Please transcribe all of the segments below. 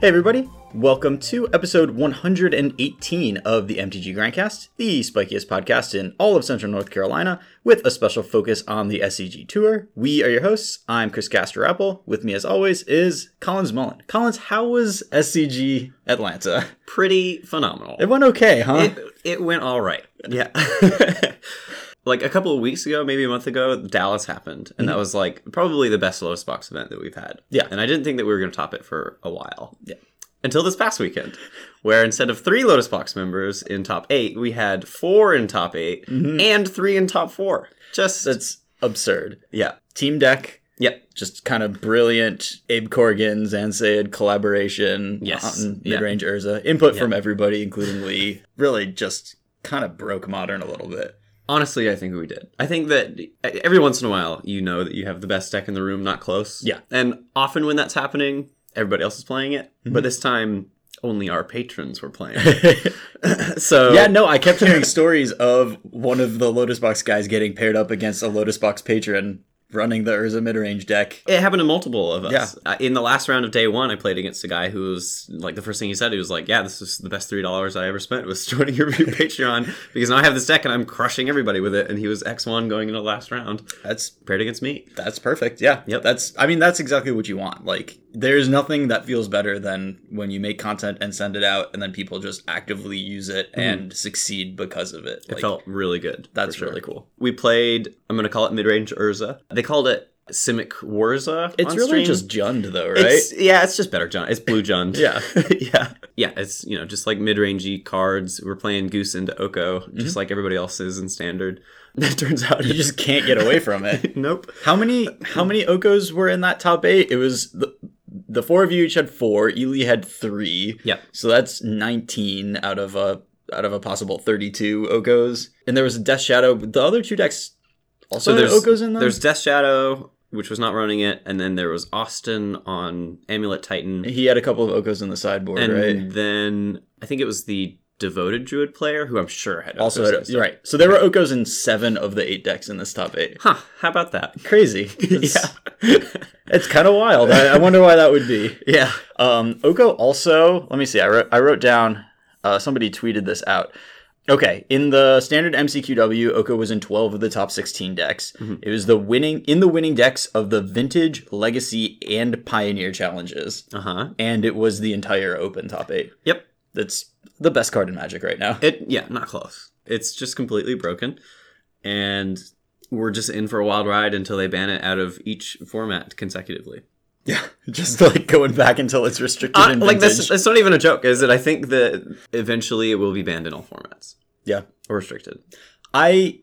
Hey, everybody. Welcome to episode 118 of the MTG Grindcast, the spikiest podcast in all of Central North Carolina, with a special focus on the SCG Tour. We are your hosts. I'm Chris Castor Apple. With me, as always, is Collins Mullen. Collins, how was SCG Atlanta? pretty phenomenal. It went okay, huh? It, it went all right. Yeah. like a couple of weeks ago, maybe a month ago, Dallas happened, and that mm-hmm. was like probably the best Lotus Box event that we've had. Yeah. And I didn't think that we were going to top it for a while. Yeah. Until this past weekend, where instead of three Lotus Box members in top eight, we had four in top 8 mm-hmm. and three in top four. Just That's absurd. yeah, Team deck, yep, just kind of brilliant Abe Corrigan, Zan Syed collaboration Yes. on mid-range Urza. Input from everybody, including Lee. Really just kind of broke modern a little bit. Honestly, I think we did. I think that every once in a while, you know that you have the best deck in the room, not close. Yeah. And often when that's happening, everybody else is playing it. But mm-hmm. this time, only our patrons were playing. so Yeah, no, I kept hearing stories of one of the Lotus Box guys getting paired up against a Lotus Box patron running the Urza mid-range deck. it happened to multiple of us. Yeah. Uh, in the last round of day one, I played against a guy who was like the first thing he said. He was like, "Yeah, this is the best three dollars I ever spent was joining your Patreon because now I have this deck and I'm crushing everybody with it." And he was X one going into the last round, That's paired against me. that's perfect. Yeah. Yep. That's I mean that's exactly what you want. Like there's nothing that feels better than when you make content and send it out and then people just actively use it and succeed because of it. It Like, felt really good. that's sure. really cool. We played. I'm going to call it mid-range Urza. They called it Simic Warza. It's really stream. just Jund though, right? It's, yeah, it's just better Jund. It's blue Jund. Yeah. yeah, yeah. It's you know just like mid-rangey cards. We're playing Goose into Oko, just like everybody else is in standard. That turns out Mm-hmm. you just can't get away from it. nope. How many how many Okos were in that top eight? It was the the four of you each had four. Ely had three. Yeah. So that's nineteen out of a out of a possible thirty-two Okos. And there was a Death Shadow. The other two decks also So had there's Okos in them. there's Death Shadow, which was not running it, and then there was Austin on Amulet Titan, he had a couple of Okos in the sideboard, and right? then I think it was the Devoted Druid player who I'm sure had Also, had, you're right. So there were Okos in seven of the eight decks in this top eight. Huh? How about that? Crazy. It's, yeah. it's kind of wild. I, I wonder why that would be. Yeah. Um, Oko also, let me see. I wrote, I wrote down. Uh, somebody tweeted this out. Okay, in the standard MCQW, Oko was in 12 of the top 16 decks. It was the winning in the winning decks of the Vintage, Legacy, and Pioneer challenges, Uh huh. and it was the entire Open top eight. Yep. That's the best card in Magic right now. It yeah, not close. It's just completely broken, and we're just in for a wild ride until they ban it out of each format consecutively. Yeah, just like going back until it's restricted Uh, in like Vintage. that's that's not even a joke. Is it? I think that eventually it will be banned in all formats yeah, or restricted. I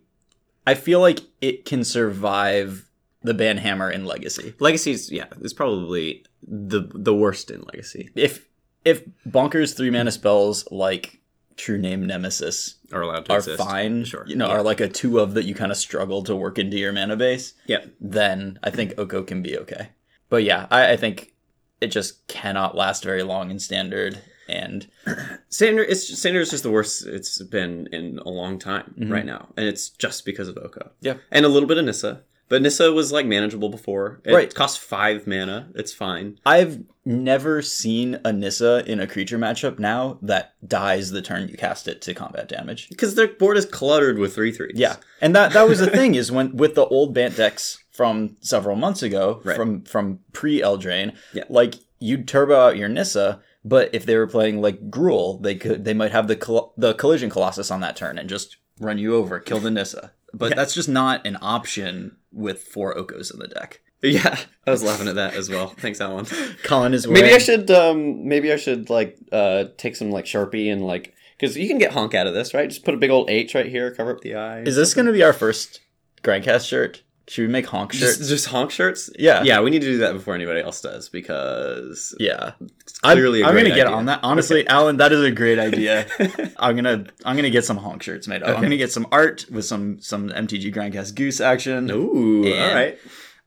I feel like it can survive the ban hammer in Legacy. Legacy's yeah, is probably the the worst in Legacy. if if bonkers three mana spells like True Name Nemesis Are allowed to are exist. fine, Sure. you know, Yeah. are like a two of that you kind of struggle to work into your mana base, Yeah. then I think Oko can be okay. But yeah, I, I think it just cannot last very long in standard. And Standard it's standard is just the worst it's been in a long time Mhm. right now, and it's just because of Oko. Yeah. and a little bit of Nissa, but Nissa was like manageable before. It Right. costs five mana. It's fine. I've never seen a Nissa in a creature matchup now that dies the turn you cast it to combat damage. because their board is cluttered with three threes. Yeah, and that that was the thing is when with the old Bant decks from several months ago, Right. from from pre Eldraine, Yeah. like you'd turbo out your Nissa, but if they were playing like Gruul, they could they might have the col- the collision colossus on that turn and just run you over, kill the Nissa. But Yeah. that's just not an option with four Okos in the deck. yeah. I was laughing at that as well. Thanks, Alan. Colin is Maybe I should um maybe I should like uh take some like sharpie and like because you can get honk out of this right. Just put a big old H right here, cover up the eye. Is this going to be our first Grindcast shirt? Should we make honk shirts? just honk shirts? Yeah. yeah. We need to do that before anybody else does because Yeah, it's clearly I'm, I'm gonna get on that. Honestly, Alan, that is a great idea. I'm gonna I'm gonna get some honk shirts made up. I'm gonna get some art with some some MTG Grindcast Goose action. Ooh, And- all right.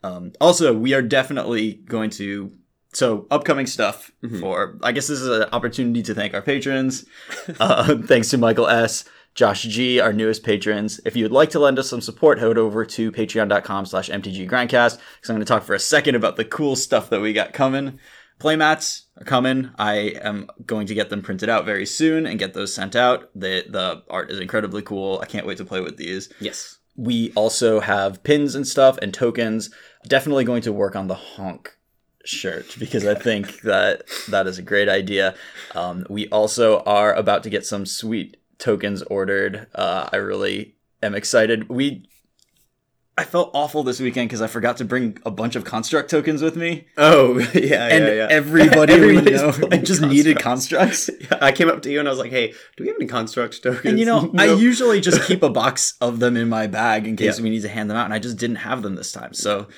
Um, also, we are definitely going to so upcoming stuff Mhm. for. I guess this is an opportunity to thank our patrons. uh, thanks to Michael S. Josh G, our newest patrons. If you would like to lend us some support, head over to patreon.com slash mtggrindcast because I'm going to talk for a second about the cool stuff that we got coming. Playmats are coming. I am going to get them printed out very soon and get those sent out. The the art is incredibly cool. I can't wait to play with these. Yes. We also have pins and stuff and tokens. Definitely going to work on the honk shirt because I think that that is a great idea. Um, we also are about to get some sweet tokens ordered. Uh, I really am excited. We I felt awful this weekend because I forgot to bring a bunch of construct tokens with me, Oh yeah, and yeah, yeah. everybody we know just needed constructs. constructs. Yeah, I came up to you and I was like, "Hey, do we have any construct tokens?" And you know, I usually just keep a box of them in my bag in case Yeah. we need to hand them out, and I just didn't have them this time. So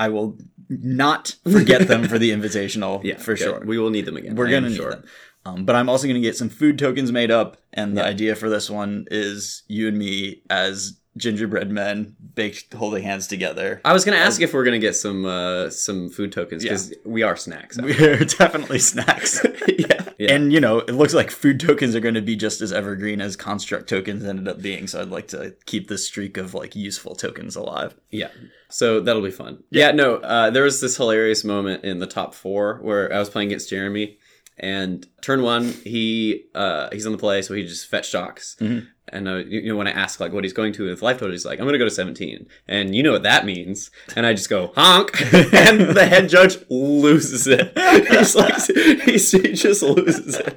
I will not forget them for the invitational yeah, for sure. We will need them again. We're I gonna need sure. them. Um, but I'm also gonna get some food tokens made up, and the Yeah. idea for this one is you and me as gingerbread men baked holding hands together. I was gonna ask if we're gonna get some uh, some food tokens because we are snacks. We're definitely snacks. yeah, yeah. And you know, it looks like food tokens are going to be just as evergreen as construct tokens ended up being. So I'd like to keep this streak of like useful tokens alive. Yeah. So that'll be fun. Yeah, no, uh, there was this hilarious moment in the top four where I was playing against Jeremy, and turn one, he uh, he's on the play, so he just fetch shocks. Mhm. And uh, you, you know when I ask like what he's going to with life total, he's like, I'm gonna go to 17, and you know what that means. And I just go honk, and the head judge loses it. He's like, he's, he just loses it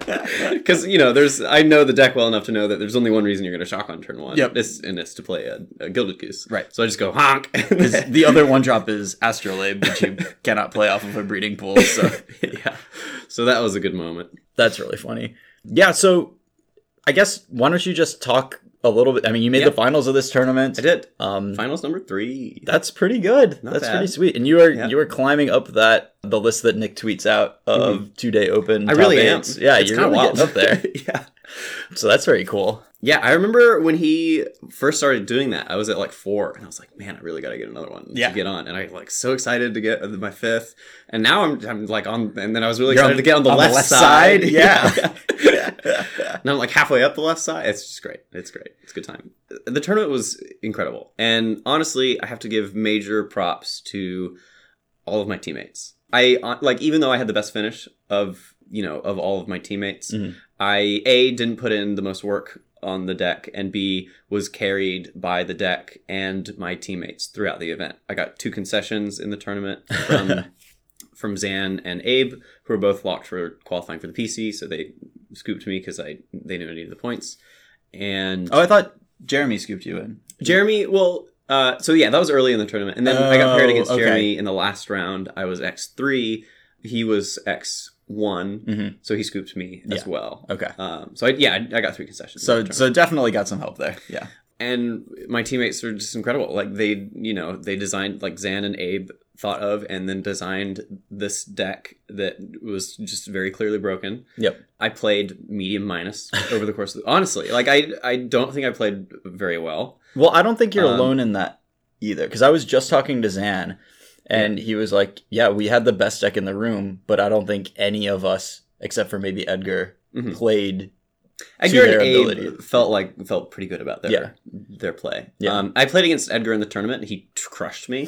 because you know there's I know the deck well enough to know that there's only one reason you're gonna shock on turn one. Yep. It's, and it's to play a, a gilded goose. Right. So I just go honk. the other one drop is Astrolabe, which you cannot play off of a breeding pool. So yeah. So that was a good moment. that's really funny. Yeah. So I guess why don't you just talk a little bit? I mean, you made Yeah. the finals of this tournament. I did. Um, Finals number three. That's pretty good. Not That's bad. pretty sweet. And you are Yeah. you are climbing up that the list that Nick tweets out of two day open. Mm-hmm. I really am. Yeah, It's you're really getting up there. yeah. So that's very cool. Yeah, I remember when he first started doing that. I was at like four, and I was like, "Man, I really got to get another one Yeah. to get on." And I like so excited to get my fifth, and now I'm, I'm like on, and then I was really You're excited on- to get on the, on the left, left side. side? Yeah. and I'm like halfway up the left side. It's just great. It's great. It's a good time. The tournament was incredible, and honestly, I have to give major props to all of my teammates. I uh, like even though I had the best finish of you know of all of my teammates, Mhm. I a didn't put in the most work on the deck, and b was carried by the deck and my teammates throughout the event. I got two concessions in the tournament from from Zan and Abe, who were both locked for qualifying for the PC, so they scooped me because I they knew I needed the points. And Oh, I thought Jeremy scooped you in. Jeremy, well, uh, so yeah, that was early in the tournament, and then I got paired Oh, against okay. Jeremy in the last round. I was X three, he was X one, Mhm. so he scooped me as Yeah. well. Okay. Um, so I, yeah, I, I got three concessions. So so definitely got some help there. Yeah. and my teammates were just incredible. Like they, you know, they designed like Zan and Abe thought of, and then designed this deck that was just very clearly broken. Yep. I played medium minus over the course of honestly. Like I, I don't think I played very well. Well, I don't think you're Um, alone in that either, because I was just talking to Zan, and he was like, "Yeah, we had the best deck in the room, but I don't think any of us, except for maybe Edgar, Mhm. played." Edgar and their Abe ability. felt like felt pretty good about their Yeah. their play. Yeah. Um, I played against Edgar in the tournament. He t- crushed me.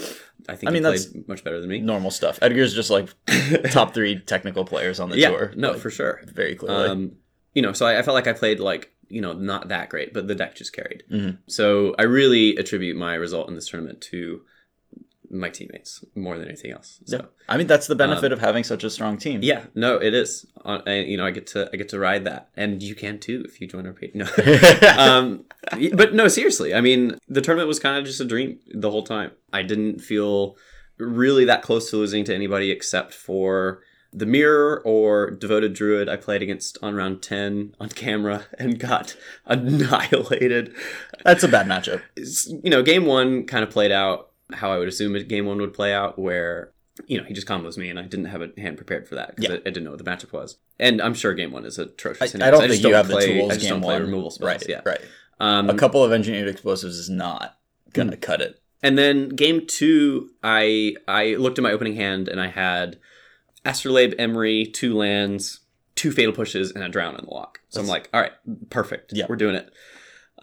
I think I mean, he that's- played much better than me. Normal stuff. Edgar's just like top three technical players on the yeah, tour. no, like, for sure. very clearly. Um, you know, so I, I felt like I played like you know not that great, but the deck just carried. Mhm. So I really attribute my result in this tournament to my teammates more than anything else. So Yeah. I mean, that's the um, benefit of having such a strong team. yeah, no, it is. Uh, I, you know, I get to I get to ride that, and you can too if you join our page. No. um, but no, seriously. I mean, the tournament was kind of just a dream the whole time. I didn't feel really that close to losing to anybody except for the mirror or devoted druid I played against on round 10 on camera and got annihilated. That's a bad matchup. You know, game one kind of played out how I would assume game one would play out, where you know he just combos me and I didn't have a hand prepared for that because Yeah. I, I didn't know what the matchup was. And I'm sure game one is atrocious. I. I don't just think you have play, the tools. I just game don't play one. removal spells. Right. Yeah. Right. Um, A couple of engineered explosives is not gonna Hmm. cut it. And then game two, I I looked at my opening hand and I had Astrolabe, Emry, two lands, two fatal pushes, and a Drown in the Loch. So I'm like, all right, perfect. Yeah. we're doing it.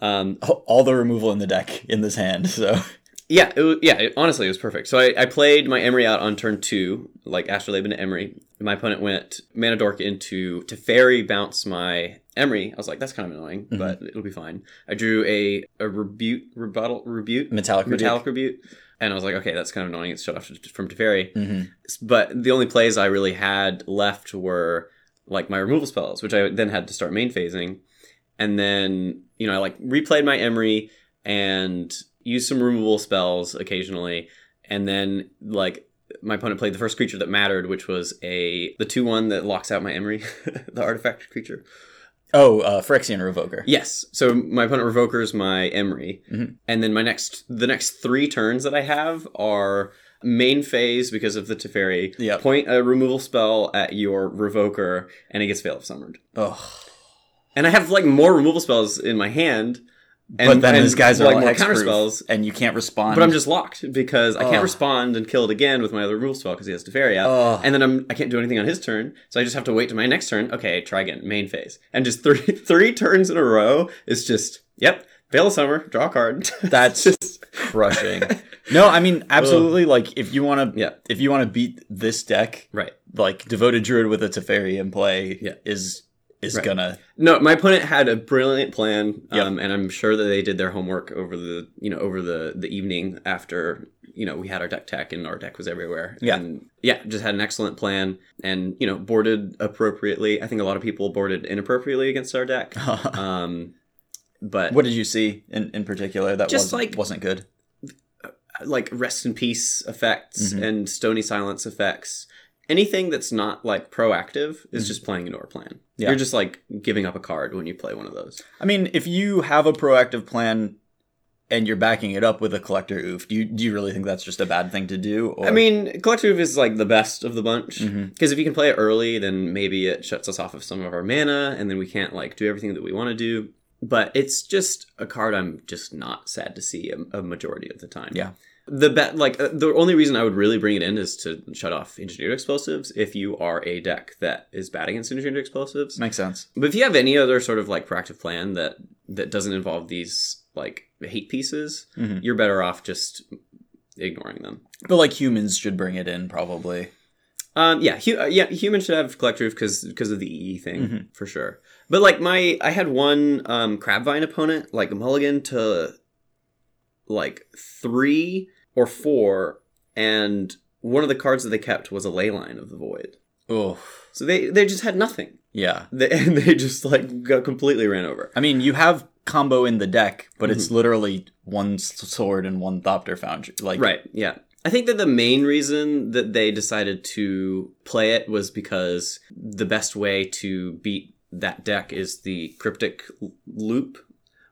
Um, All the removal in the deck in this hand. So Yeah, it was, yeah. It, honestly, it was perfect. So I, I played my Emry out on turn two, like Astrolabe into Emry. My opponent went Mana Dork into Teferi, bounce my Emry. I was like, that's kind of annoying, Mm-hmm. but it'll be fine. I drew a a rebuke, rebuttal, rebuke, Metallic metallic rebuke, and I was like, okay, that's kind of annoying. It's shut off from Teferi. Mhm. But the only plays I really had left were like my removal spells, which I then had to start main phasing. And then, you know, I like replayed my Emry and used some removal spells occasionally. And then like my opponent played the first creature that mattered, which was a the two one that locks out my Emry, the artifact creature. Oh, uh, Phyrexian Revoker. Yes. So my opponent revokers my Emry, Mhm. and then my next the next three turns that I have are main phase because of the Teferi. Yep. Point a removal spell at your revoker, and it gets fail of summoned. Oh, And I have like more removal spells in my hand, and, but then and, these guys are like more counter spells. and you can't respond. But I'm just locked because I can't Ugh. respond and kill it again with my other removal spell because he has Teferi out. Oh. And then I'm I can't do anything on his turn, so I just have to wait to my next turn. Okay, try again, main phase, and just three three turns in a row is just yep. Veil of Summer, draw a card. That's just crushing. no, I mean absolutely. Like if you want to, Yeah. if you want to beat this deck, right. like devoted druid with a Teferi in play, Yeah. is is Right. gonna No, my opponent had a brilliant plan, Yep. um, and I'm sure that they did their homework over the you know over the the evening after you know we had our deck tech and our deck was everywhere. Yeah. and yeah, just had an excellent plan, and you know boarded appropriately. I think a lot of people boarded inappropriately against our deck. um, but what did you see in, in particular that Just wasn't, like- wasn't good? like rest in peace effects Mhm. and stony silence effects. Anything that's not like proactive is Mhm. just playing into our plan. Yeah. You're just like giving up a card when you play one of those. I mean, if you have a proactive plan and you're backing it up with a collector oof, do you do you really think that's just a bad thing to do? Or? I mean, collective is like the best of the bunch mm-hmm. because if you can play it early, then maybe it shuts us off of some of our mana, and then we can't like do everything that we want to do. But it's just a card I'm just not sad to see a, a majority of the time. Yeah. The bet like uh, the only reason I would really bring it in is to shut off engineered explosives if you are a deck that is bad against engineered explosives. makes sense. But if you have any other sort of like proactive plan that that doesn't involve these like hate pieces, Mhm. you're better off just ignoring them. But like humans should bring it in probably. Um, yeah, hu- uh, yeah, humans should have collector because because of the EE thing Mhm. for sure. But like my, I had one um crabvine opponent like mulligan to like three or four, and one of the cards that they kept was a Leyline of the Void. Oh, So they they just had nothing, yeah. they, and they just like got completely ran over. I mean, you have combo in the deck, but it's Mm-hmm. literally one sword and one Thopter Foundry. Like, Right. Yeah. I think that the main reason that they decided to play it was because the best way to beat that deck is the cryptic loop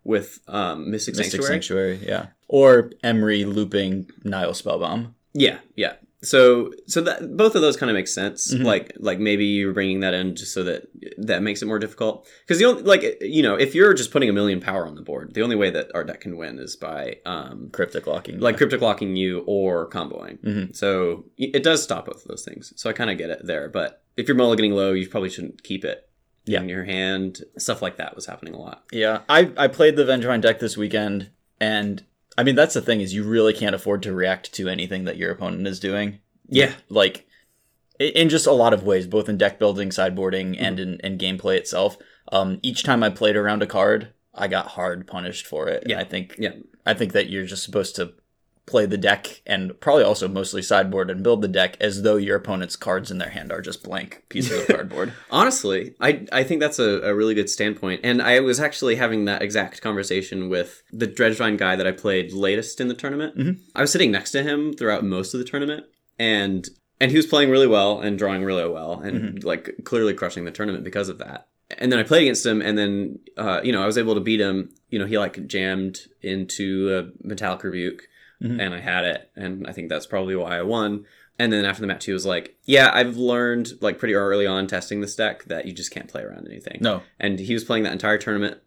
with um, Mystic, Mystic Sanctuary. Sanctuary. yeah. Or Emry looping Nihil Spellbomb. Yeah, yeah. So, so that both of those kind of make sense. Mhm. Like, like maybe you're bringing that in just so that that makes it more difficult. Because the only, like, you know, if you're just putting a million power on the board, the only way that our deck can win is by um, Cryptic locking. like cryptic locking you or comboing. Mhm. So it does stop both of those things. So I kind of get it there. But if you're mulliganing low, you probably shouldn't keep it Yeah. in your hand. Stuff like that was happening a lot. Yeah, I I played the Vengevine deck this weekend, and I mean that's the thing is you really can't afford to react to anything that your opponent is doing. Yeah. like in just a lot of ways, both in deck building, sideboarding, and in, in gameplay itself. Um, each time I played around a card, I got hard punished for it. Yeah. and I think Yeah. I think that you're just supposed to play the deck and probably also mostly sideboard and build the deck as though your opponent's cards in their hand are just blank pieces of cardboard. Honestly, I I think that's a, a really good standpoint. And I was actually having that exact conversation with the Dredgevine guy that I played latest in the tournament. Mhm. I was sitting next to him throughout most of the tournament, and and he was playing really well and drawing really well and like clearly crushing the tournament because of that. And then I played against him, and then uh, you know I was able to beat him. You know he like jammed into a metallic rebuke, Mhm. and I had it, and I think that's probably why I won. And then after the match, he was like, "Yeah, I've learned like pretty early on testing this deck that you just can't play around anything." No, And he was playing that entire tournament,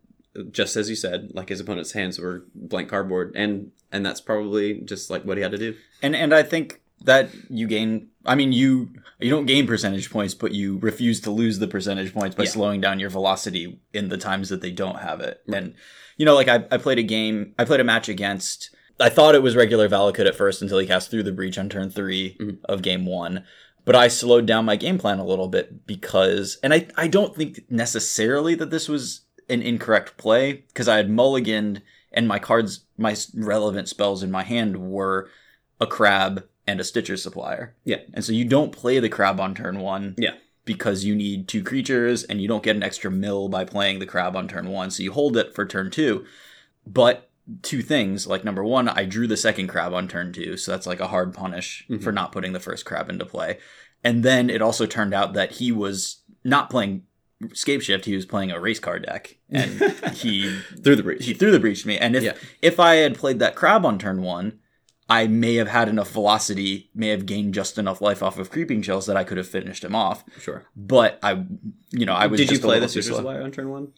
just as you said, like his opponent's hands were blank cardboard, and and that's probably just like what he had to do. And and I think that you gain I mean you you don't gain percentage points, but you refuse to lose the percentage points by Yeah. slowing down your velocity in the times that they don't have it. And you know, like I, I played a game I played a match against I thought it was regular Valakut at first until he cast through the breach on turn 3 Mhm. of game one. But I slowed down my game plan a little bit because, and I, I don't think necessarily that this was an incorrect play because I had mulliganed and my cards, my relevant spells in my hand were a crab and a Stitcher supplier. Yeah. And so you don't play the crab on turn one. Yeah. Because you need two creatures and you don't get an extra mill by playing the crab on turn one. So you hold it for turn two. But two things like number one, I drew the second crab on turn two. So that's like a hard punish Mhm. for not putting the first crab into play. And then it also turned out that he was not playing Scape Shift, he was playing a race car deck. And he threw the breach. he threw the breach to me. And if Yeah. if I had played that crab on turn one, I may have had enough velocity, may have gained just enough life off of creeping shells that I could have finished him off. Sure. But I, you know, I was. Did you play the slow. Supplier on turn one?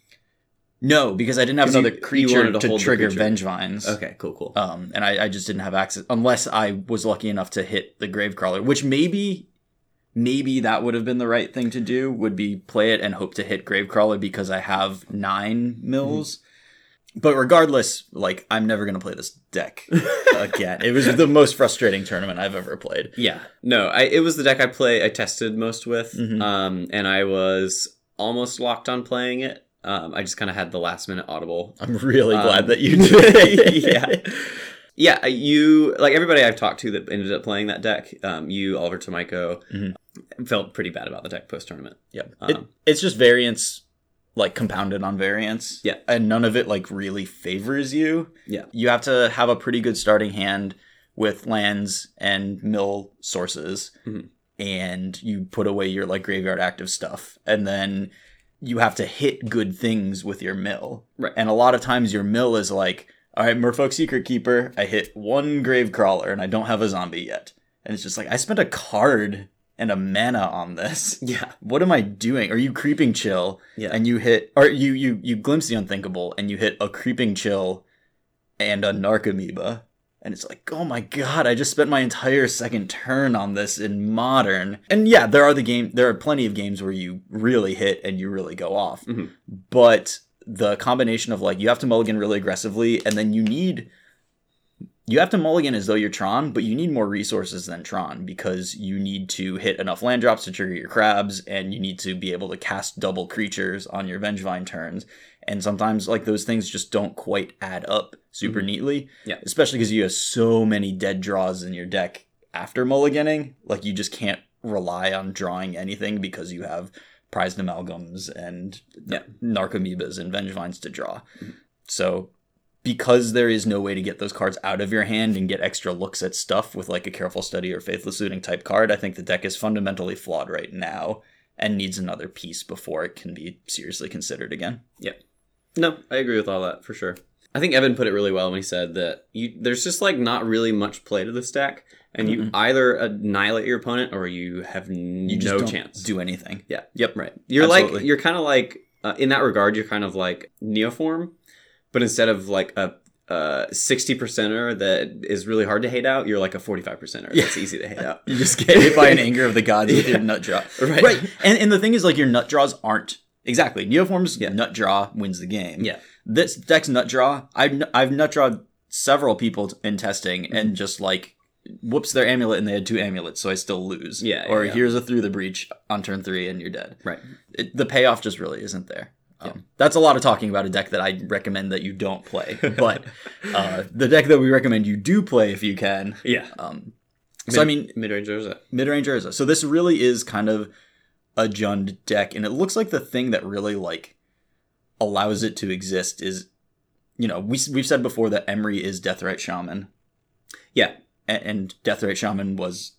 No, because I didn't have another you creature wanted to to, hold trigger. Venge Vines. Okay, cool, cool. Um, and I, I just didn't have access unless I was lucky enough to hit the Gravecrawler, which maybe, maybe that would have been the right thing to do. Would be play it and hope to hit Gravecrawler because I have nine mills. But regardless, like I'm never gonna play this deck again. it was the most frustrating tournament I've ever played. Yeah, no, I, it was the deck I play. I tested most with, Mhm. um, and I was almost locked on playing it. Um, I just kind of had the last minute audible. I'm really Um, glad that you did. yeah. Yeah, you like everybody I've talked to that ended up playing that deck. Um, you, Oliver Tomajko, Mhm. felt pretty bad about the deck post tournament. Yeah. It, Um, it's just variance, like compounded on variance. Yeah. And none of it like really favors you. Yeah. You have to have a pretty good starting hand with lands and mill sources. Mhm. And you put away your like graveyard active stuff. And then you have to hit good things with your mill. Right. And a lot of times your mill is like, all right, Merfolk Secret Keeper, I hit one grave crawler and I don't have a zombie yet. And it's just like I spent a card and a mana on this Yeah, what am I doing? Are you creeping chill yeah, and you hit or you you you glimpse the unthinkable and you hit a creeping chill and a narcomoeba and it's like oh my god I just spent my entire second turn on this in modern and yeah there are the game there are plenty of games where you really hit and you really go off Mhm. but the combination of like you have to mulligan really aggressively and then you need you have to mulligan as though you're Tron, but you need more resources than Tron because you need to hit enough land drops to trigger your crabs, and you need to be able to cast double creatures on your Vengevine turns. And sometimes, like, those things just don't quite add up super Mhm. neatly. Yeah. Especially because you have so many dead draws in your deck after mulliganing. Like, you just can't rely on drawing anything because you have prized amalgams and Yeah. narcomoebas and vengevines to draw. So because there is no way to get those cards out of your hand and get extra looks at stuff with like a careful study or faithless looting type card, I think the deck is fundamentally flawed right now and needs another piece before it can be seriously considered again. Yep. No, I agree with all that for sure. I think Evan put it really well when he said that you, there's just like not really much play to this deck, and you Mm-mm. either annihilate your opponent or you have n- You no chance. do anything. Yeah. Yep. Right. You're like you're kind of like uh, in that regard. You're kind of like Neoform, but instead of like a sixty percenter that is really hard to hate out, you're like a forty five percenter Yeah. that's easy to hate out. You just get hit by an anger of the gods with Yeah. your nut draw. Right. Right. And and the thing is like your nut draws aren't exactly. Neoform's Yeah. nut draw wins the game. Yeah. This deck's nut draw, I've I've nut drawed several people in testing Mm-hmm. and just like whoops their amulet and they had two amulets, so I still lose. Yeah, Or yeah. here's a through the breach on turn three and you're dead. Right. It, the payoff just really isn't there. Um, Yeah. That's a lot of talking about a deck that I recommend that you don't play. But uh, the deck that we recommend you do play if you can. Yeah. Um, so I mean, mid range Urza. mid-range Urza. So this really is kind of a Jund deck, and it looks like the thing that really like allows it to exist is, you know, we we've said before that Emry is Deathrite Shaman. Yeah. and, and Deathrite Shaman was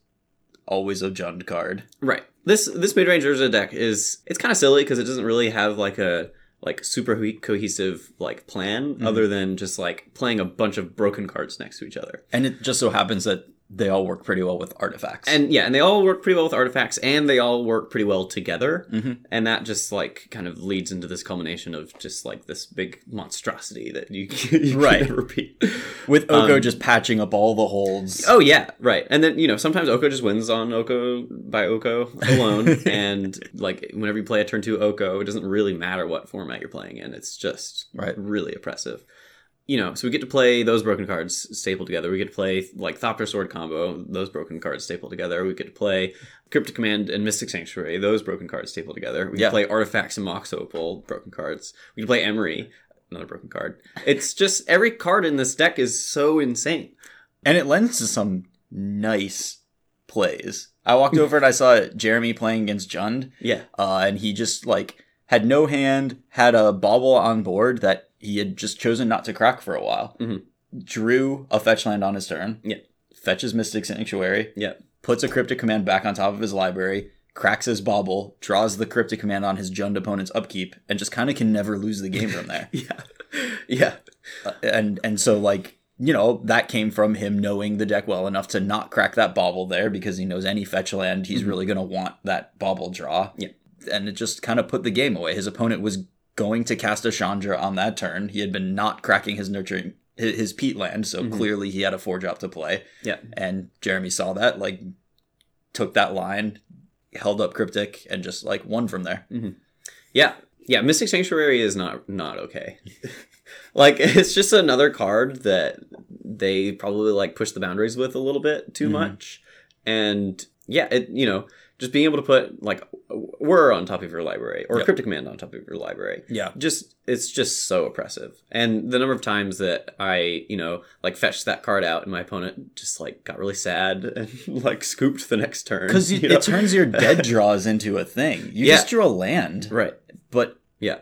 always a Jund card. Right. This this mid range Urza deck is it's kind of silly because it doesn't really have like a like super co- cohesive like plan Mhm. other than just like playing a bunch of broken cards next to each other. And it just so happens that they all work pretty well with artifacts. And yeah, and they all work pretty well with artifacts and they all work pretty well together. Mhm. And that just like kind of leads into this culmination of just like this big monstrosity that you, you Right. can't repeat. with Oko um, just patching up all the holds. Oh yeah, right. And then you know sometimes Oko just wins on Oko by Oko alone, and like whenever you play a turn two Oko, it doesn't really matter what format you're playing in. It's just Right. really oppressive. You know, so we get to play those broken cards stapled together. We get to play like Thopter Sword combo, those broken cards stapled together. We get to play Cryptic Command and Mystic Sanctuary, those broken cards stapled together. We Yeah. can play Artifacts and Mox Opal, broken cards. We can play Emry, another broken card. It's just every card in this deck is so insane. and it lends to some nice plays. I walked over and I saw Jeremy playing against Jund, Yeah. uh, and he just like had no hand, had a bauble on board that he had just chosen not to crack for a while. Mhm. Drew a fetch land on his turn. Yeah. Fetches Mystic Sanctuary. Yeah. Puts a cryptic command back on top of his library. Cracks his bauble, draws the cryptic command on his Jund opponent's upkeep, and just kind of can never lose the game from there. Yeah. Yeah. Uh, and and so like you know that came from him knowing the deck well enough to not crack that bauble there because he knows any fetch land he's really going to want that bauble draw Yeah. and it just kind of put the game away his opponent was going to cast a chandra on that turn he had been not cracking his nurturing his, his peat land so clearly he had a four drop to play Yeah. and jeremy saw that like took that line held up cryptic and just like won from there Yeah. Yeah, Mystic Sanctuary is not not okay. like it's just another card that they probably like push the boundaries with a little bit too Mhm. much. And yeah, it you know, just being able to put like whir on top of your library or Yep. cryptic command on top of your library. yeah Just it's just so oppressive. And the number of times that I, you know, like fetched that card out and my opponent just like got really sad and like scooped the next turn. because you know? it turns your dead draws into a thing you Yeah. just draw land right. but Yeah.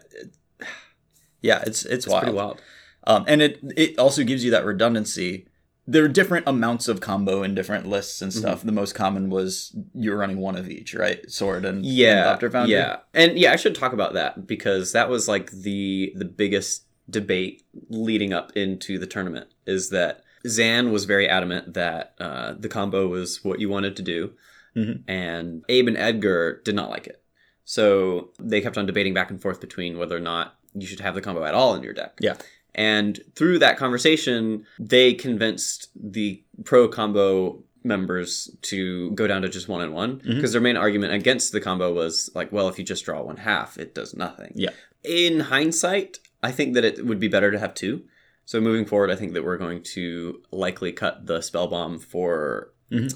yeah, it's it's, It's wild. pretty wild. Um, and it it also gives you that redundancy. There are different amounts of combo in different lists and Mm-hmm. stuff. The most common was you're running one of each, right? Sword and yeah and Thopter Foundry. yeah and yeah i should talk about that because that was like the the biggest debate leading up into the tournament is that zan was very adamant that uh, the combo was what you wanted to do Mhm. and abe and edgar did not like it so they kept on debating back and forth between whether or not you should have the combo at all in your deck Yeah. And through that conversation they convinced the pro combo members to go down to just one and one because their main argument against the combo was like well if you just draw one half it does nothing Yeah. in hindsight i think that it would be better to have two so moving forward i think that we're going to likely cut the spell bomb for Mhm.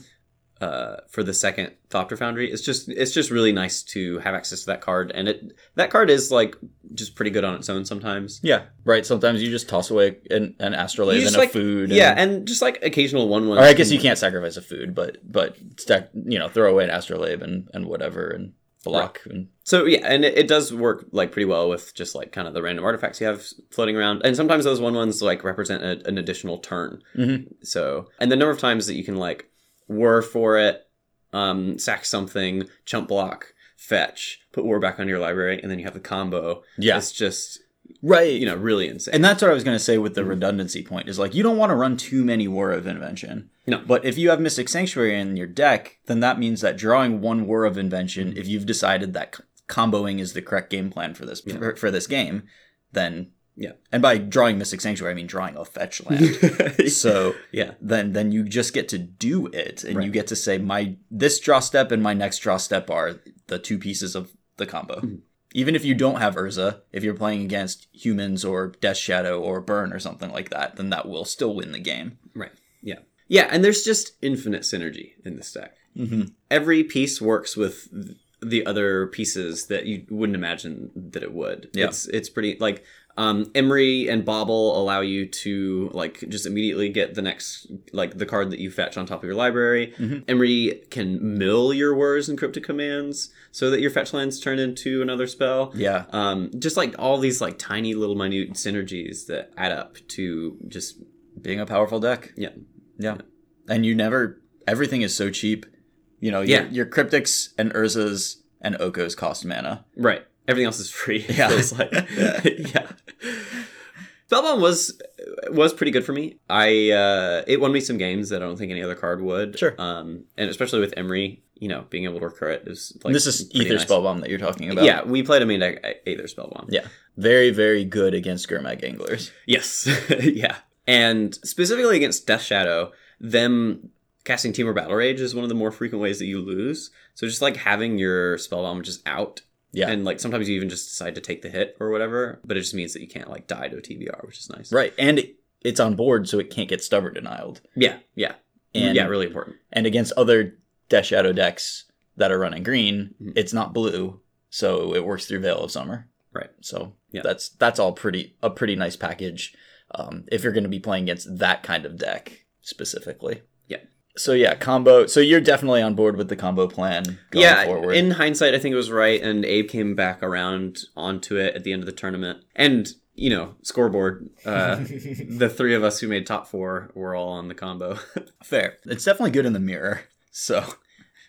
Uh, for the second Thopter Foundry. It's just it's just really nice to have access to that card, and it that card is like just pretty good on its own sometimes. yeah, right. Sometimes you just toss away an, an astrolabe and just, a food. And, Yeah, and just like occasional one one. or I guess you can't sacrifice a food, but but stack, you know, throw away an astrolabe and and whatever and block and So yeah, and it, it does work like pretty well with just like kind of the random artifacts you have floating around, and sometimes those one ones like represent a, an additional turn. Mhm. So and the number of times that you can like whir for it, um, sack something, chump block, fetch, put whir back on your library, and then you have the combo. yeah, It's just right. you know really insane. And that's what I was going to say with the redundancy point is like you don't want to run too many Whir of Invention. No. But if you have Mystic Sanctuary in your deck, then that means that drawing one Whir of Invention, if you've decided that comboing is the correct game plan for this for, for this game, then Yeah. And by drawing Mystic Sanctuary, I mean drawing a fetch land. so yeah, then then you just get to do it and you get to say my this draw step and my next draw step are the two pieces of the combo Mm-hmm. even if you don't have urza if you're playing against humans or death shadow or burn or something like that then that will still win the game right. Yeah, yeah, and there's just infinite synergy in this deck. mm-hmm. every piece works with the other pieces that you wouldn't imagine that it would. Yeah. It's it's pretty like um Emry and Bauble allow you to like just immediately get the next like the card that you fetch on top of your library. Mhm. Emry can mill your words and cryptic commands so that your fetch lands turn into another spell. yeah Um just like all these like tiny little minute synergies that add up to just being a powerful deck yeah. yeah and you never everything is so cheap you know Yeah. your, your cryptics and urzas and okos cost mana Right. Everything else is free. Yeah. feels like. yeah. Spellbomb was was pretty good for me. I uh, it won me some games that I don't think any other card would. Sure. Um, and especially with Emry, you know, being able to recur it is like this is ether nice. spellbomb that you're talking about Yeah, we played a main deck uh, Aether Spellbomb. yeah very very good against Gurmag anglers Yes. yeah. And specifically against Death Shadow, them casting Temur Battle Rage is one of the more frequent ways that you lose. So just like having your Spellbomb just out yeah And like sometimes you even just decide to take the hit or whatever, but it just means that you can't like die to a TBR, which is nice. Right, and it's on board so it can't get stubborn denied. Yeah, yeah, And yeah. Really important. and against other Death Shadow decks that are running green, Mhm. it's not blue, so it works through Veil of Summer. Right. So Yeah. that's that's all pretty a pretty nice package. Um, if you're going to be playing against that kind of deck specifically. Yeah. So yeah, combo. So you're definitely on board with the combo plan going yeah, forward. in hindsight, I think it was right, and Abe came back around onto it at the end of the tournament. And you know, scoreboard. Uh, the three of us who made top four were all on the combo. Fair. It's definitely good in the mirror. So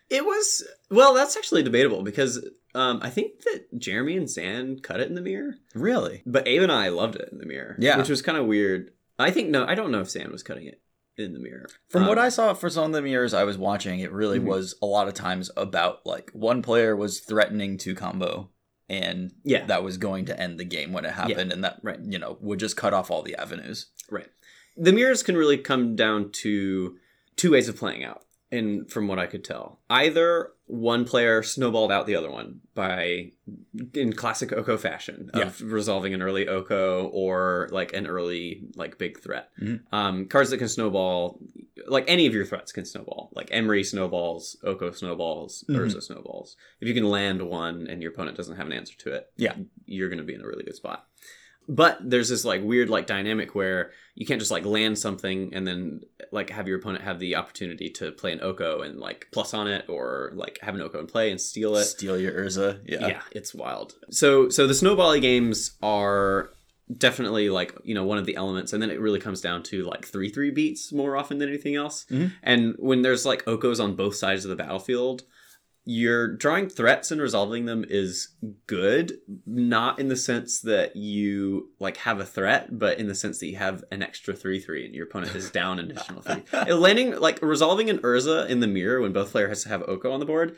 it was well, that's actually debatable because um, I think that Jeremy and Zan cut it in the mirror, really, but Abe and I loved it in the mirror. Yeah. which was kind of weird. I think no, I don't know if Zan was cutting it in the mirror. From Um, what I saw for some of the mirrors I was watching, it really Mhm. was a lot of times about like one player was threatening to combo and Yeah. that was going to end the game when it happened and that right. you know would just cut off all the avenues. Right. The mirrors can really come down to two ways of playing out. And from what I could tell, either one player snowballed out the other one by, in classic Oko fashion, of resolving an early Oko or like an early like big threat. Mhm. Um, cards that can snowball, like any of your threats can snowball. Like Emry snowballs, Oko snowballs, Mhm. Urza snowballs. If you can land one and your opponent doesn't have an answer to it, Yeah. you're going to be in a really good spot. But there's this like weird like dynamic where you can't just like land something and then like have your opponent have the opportunity to play an Oko and like plus on it or like have an Oko and play and steal it. Steal your Urza. Yeah. Yeah. it's wild. So so the snowbally games are definitely like you know one of the elements and then it really comes down to like 3-3 beats more often than anything else Mhm. and when there's like okos on both sides of the battlefield you're drawing threats and resolving them is good not in the sense that you like have a threat but in the sense that you have an extra 3-3 and your opponent is down an additional 3 Uh, landing like resolving an urza in the mirror when both player has to have oko on the board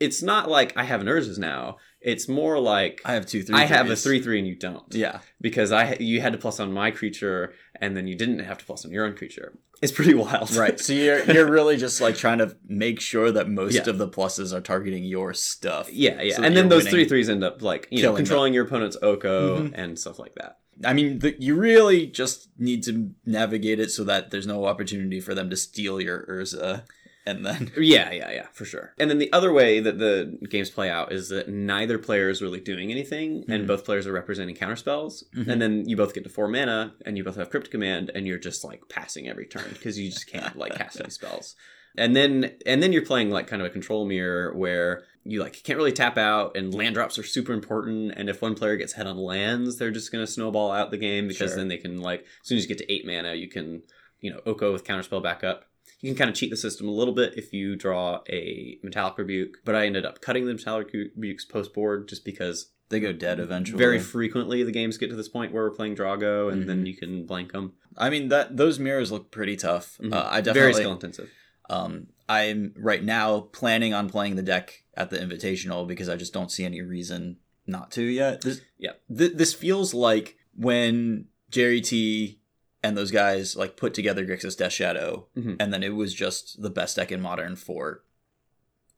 it's not like i have an urzas now it's more like I have two three. I have a three three and you don't. Yeah. Because I you had to plus on my creature and then you didn't have to plus on your own creature. It's pretty wild. Right. So you're you're really just like trying to make sure that most Yeah. of the pluses are targeting your stuff. yeah, yeah. So and then those winning. three threes end up like, you know, controlling your opponent's Oko Mhm. and stuff like that. I mean, the, you really just need to navigate it so that there's no opportunity for them to steal your Urza, and then Yeah, yeah, yeah, for sure. And then the other way that the games play out is that neither player is really doing anything, and Mhm. both players are representing counterspells. Mhm. And then you both get to four mana, and you both have Crypt Command, and you're just like passing every turn because you just can't like cast any spells. And then and then you're playing like kind of a control mirror where you like can't really tap out, and land drops are super important. And if one player gets head on lands, they're just gonna snowball out the game because Sure. then they can like as soon as you get to eight mana, you can you know Oko with counterspell backup you can kind of cheat the system a little bit if you draw a metallic rebuke but i ended up cutting the metallic rebukes post board just because they go dead eventually. very frequently the games get to this point where we're playing drago and then Mhm. you can blank them I mean that those mirrors look pretty tough. Mhm. Uh, I very definitely. skill intensive Um, I'm right now planning on playing the deck at the Invitational because I just don't see any reason not to yet. This, Yeah. th- this feels like when Jerry T and those guys like put together Grixis Death Shadow, Mhm. and then it was just the best deck in Modern for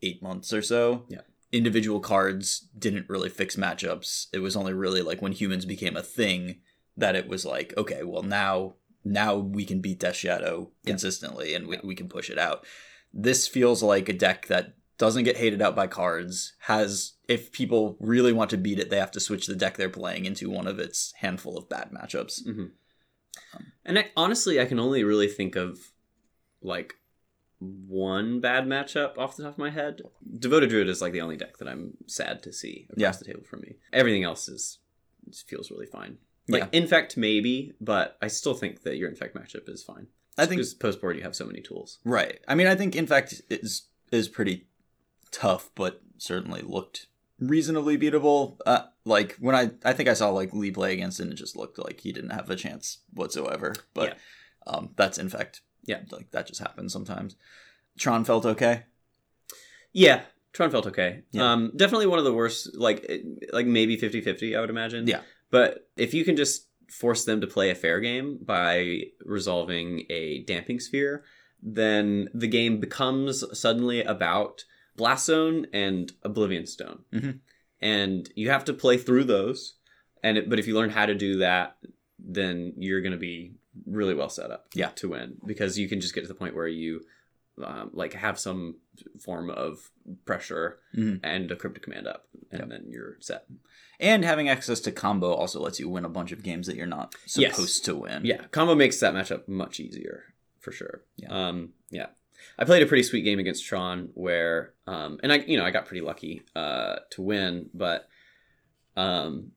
eight months or so. Yeah. Individual cards didn't really fix matchups. It was only really like when humans became a thing that it was like, okay, well now now we can beat Death Shadow Yeah. consistently and we, we can push it out. This feels like a deck that doesn't get hated out by cards, has if people really want to beat it, they have to switch the deck they're playing into one of its handful of bad matchups. And I, honestly i can only really think of like one bad matchup off the top of my head. Devoted druid is like the only deck that i'm sad to see across Yeah. the table for me. Everything else is feels really fine. Like infect maybe but i still think that your infect matchup is fine. I think because post board you have so many tools. Right. I mean, I think Infect is is pretty tough, but certainly looked reasonably beatable. Uh, like when I I think I saw like Lee play against it, and it just looked like he didn't have a chance whatsoever. But um, that's Infect Yeah. like that just happens sometimes. Tron felt okay. Yeah, Tron felt okay. Yeah. Um, definitely one of the worst, like like maybe 50-50, I would imagine. Yeah. But if you can just force them to play a fair game by resolving a damping sphere, then the game becomes suddenly about Blast Zone and Oblivion Stone. Mhm. And you have to play through those. And it, but if you learn how to do that, then you're going to be really well set up Yeah. to win because you can just get to the point where you um, like have some form of pressure Mhm. and a cryptic command up and Yep. then you're set And having access to combo also lets you win a bunch of games that you're not Yes. supposed to win. yeah combo makes that matchup much easier for sure Yeah. um yeah i played a pretty sweet game against tron where um and i you know i got pretty lucky uh to win but um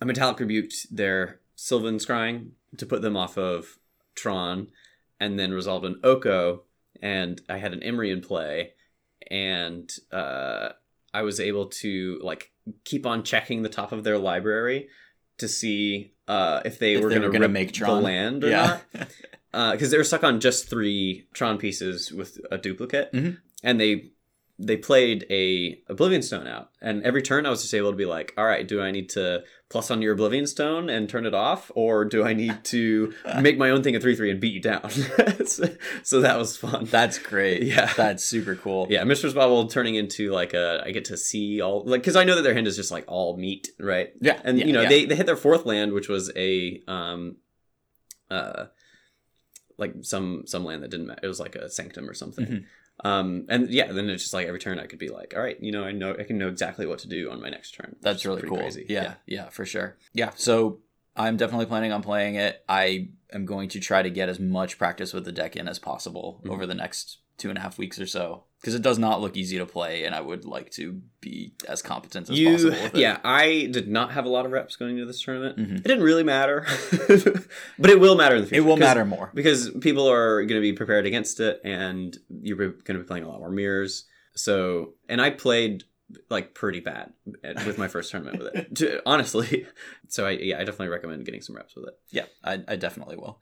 a metallic rebuked their sylvan scrying to put them off of tron and then resolved an oko and i had an Emry in play and uh i was able to like keep on checking the top of their library to see uh if they If were going to make the Tron. land or Yeah. not because they were stuck on just three Tron pieces with a duplicate, Mhm. and they they played a Oblivion Stone out, and every turn I was just able to be like, all right, do I need to plus on your Oblivion Stone and turn it off, or do I need to make my own thing a three three and beat you down? so, so that was fun. That's great. Yeah. That's super cool. yeah, Mishra's Bauble turning into like a I get to see all like because I know that their hand is just like all meat, right? Yeah. and yeah, you know yeah. they they hit their fourth land which was a um uh like some some land that didn't matter it was like a sanctum or something Mhm. um and yeah then it's just like every turn i could be like all right you know i know i can know exactly what to do on my next turn That's really cool. crazy. Yeah, yeah, for sure. Yeah, so I'm definitely planning on playing it. I am going to try to get as much practice with the deck in as possible Mhm. over the next two and a half weeks or so because it does not look easy to play, and I would like to be as competent as you possible. Yeah i did not have a lot of reps going into this tournament Mhm. it didn't really matter but it will matter in the future. it will matter more. because people are going to be prepared against it and you're going to be playing a lot more mirrors so and i played like pretty bad with my first tournament with it to, honestly so i yeah i definitely recommend getting some reps with it Yeah, I, I definitely will.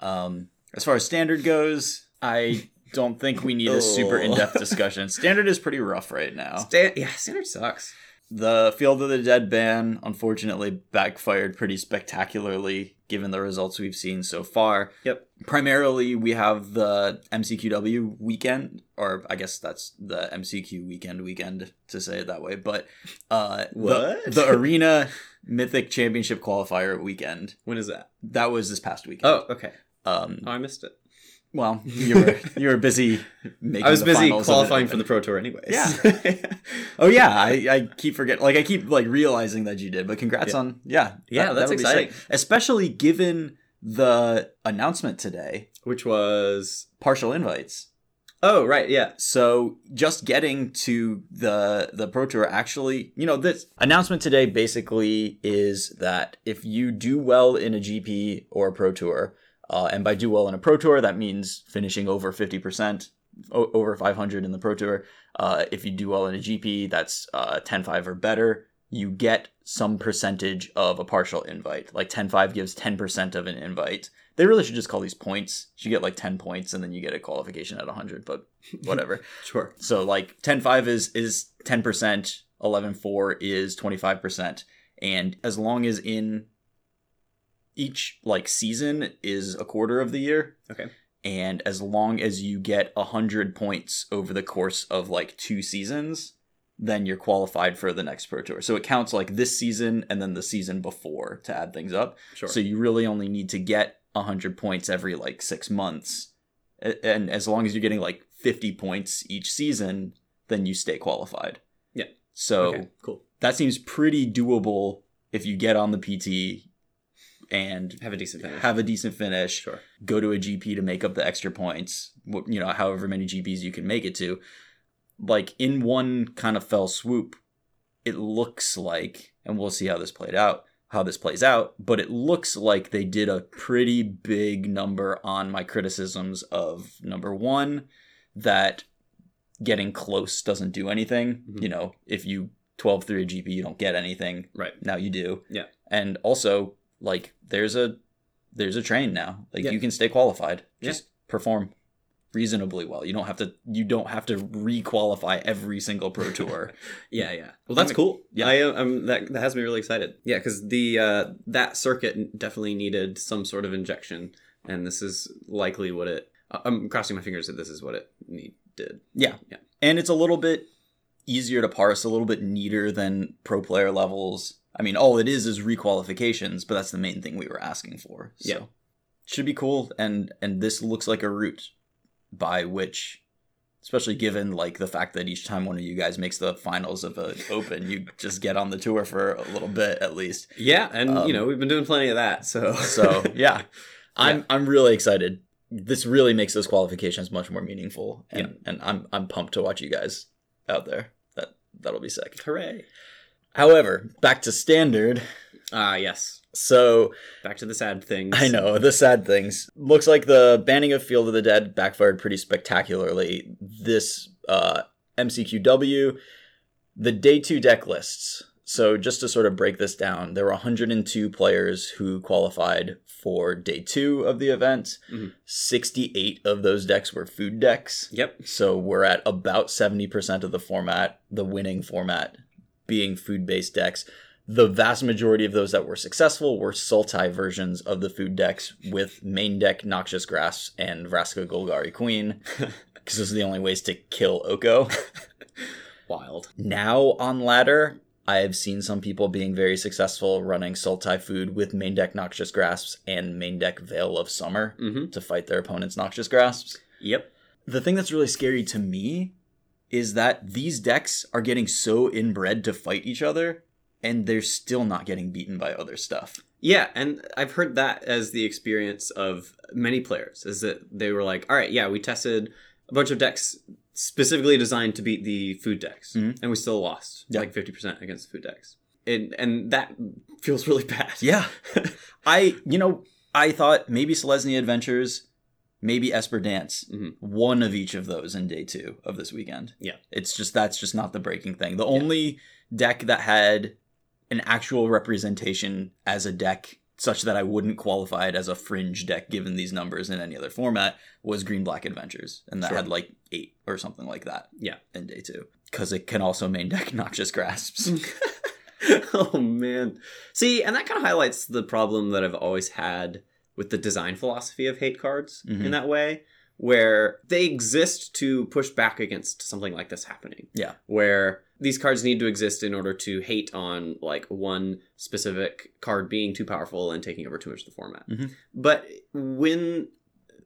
Um, as far as standard goes, I don't think we need a super Oh. in depth discussion. Standard is pretty rough right now. Sta- yeah standard sucks The Field of the Dead ban unfortunately backfired pretty spectacularly given the results we've seen so far. Yep. Primarily, we have the MCQW weekend, or I guess that's the MCQ weekend weekend to say it that way, but uh, the- What? The, Arena Mythic Championship qualifier weekend. when is that That was this past weekend. oh okay Um, oh i missed it well, you were you were busy making. i was busy finals of it. qualifying for the pro tour anyways Yeah. Oh yeah, I, I keep forgetting. Like I keep like realizing that you did, but congrats Yeah. on yeah. Yeah, that- that's exciting. Especially given the announcement today, which was partial invites. oh right yeah So just getting to the the pro tour actually, you know, this announcement today basically is that if you do well in a GP or a pro tour, uh, and by do well in a pro tour, that means finishing over fifty percent, over five hundred in the pro tour. Uh, if you do well in a GP, that's uh, 10-5 or better. You get some percentage of a partial invite. Like 10-5 gives ten percent of an invite. They really should just call these points. You get like ten points, and then you get a qualification at hundred. But whatever. sure So like 10-5 is is 10%, 11-4 is 25%. And as long as in each like season is a quarter of the year. Okay. And as long as you get a 100 points over the course of like two seasons, then you're qualified for the next Pro Tour. So it counts like this season and then the season before to add things up. sure So you really only need to get 100 points every like six months. And as long as you're getting like 50 points each season, then you stay qualified. Yeah. So okay cool that seems pretty doable if you get on the PT and have a decent finish have a decent finish, sure go to a GP to make up the extra points, you know, however many GPs you can make it to. Like in one kind of fell swoop, it looks like, and we'll see how this played out, how this plays out, but it looks like they did a pretty big number on my criticisms of number one, that getting close doesn't do anything. Mhm. You know, if you 12 through a GP, you don't get anything. right Now you do. Yeah. And also, like, there's a there's a train now. Like Yeah. you can stay qualified. Yeah. Just perform reasonably well. You don't have to you don't have to re-qualify every single pro tour. Yeah, yeah. Well, that's I'm- cool. yeah. I am. I'm, that that has me really excited. Yeah, because the uh, that circuit definitely needed some sort of injection, and this is likely what it. I'm crossing my fingers that this is what it did. yeah. Yeah. And it's a little bit easier to parse, a little bit neater than pro player levels. I mean, all it is is requalifications, but that's the main thing we were asking for. So Yeah. should be cool and and this looks like a route by which especially given like the fact that each time one of you guys makes the finals of an open you just get on the tour for a little bit at least Yeah, and Um, you know we've been doing plenty of that. So so yeah i'm i'm really excited this really makes those qualifications much more meaningful and and i'm i'm pumped to watch you guys out there that that'll be sick hooray! However back to standard Ah, yes. so Back to the sad things. I know the sad things. Looks like the banning of Field of the Dead backfired pretty spectacularly. This uh, MCQW, the day two deck lists. So just to sort of break this down, there were 102 players who qualified for day two of the event. Mhm. 68 of those decks were food decks. Yep. So we're at about 70% of the format, the winning format being food based decks. The vast majority of those that were successful were Sultai versions of the food decks with main deck Noxious Grasp and Vraska Golgari Queen, because those are the only ways to kill Oko. Wild. now on ladder, I have seen some people being very successful running Sultai food with main deck Noxious Grasps and main deck Veil of Summer Mm-hmm. to fight their opponent's Noxious Grasps Yep. the thing that's really scary to me is that these decks are getting so inbred to fight each other and they're still not getting beaten by other stuff. Yeah, and I've heard that as the experience of many players is that they were like, all right, yeah, we tested a bunch of decks specifically designed to beat the food decks, Mhm. and we still lost Yeah. like 50% against the food decks. And, and that feels really bad. Yeah. I, you know, I thought maybe Selesnya Adventures, maybe Esper Dance, Mhm. one of each of those in day two of this weekend. Yeah. It's just, that's just not the breaking thing. The only deck that had an actual representation as a deck such that I wouldn't qualify it as a fringe deck given these numbers in any other format was Green Black Adventures. And that Sure. had like eight or something like that Yeah. in day two. Because it can also main deck Noxious Grasps. oh man. See, and that kind of highlights the problem that I've always had with the design philosophy of hate cards Mhm. in that way, where they exist to push back against something like this happening. Yeah. Where these cards need to exist in order to hate on like one specific card being too powerful and taking over too much of the format. Mhm. But when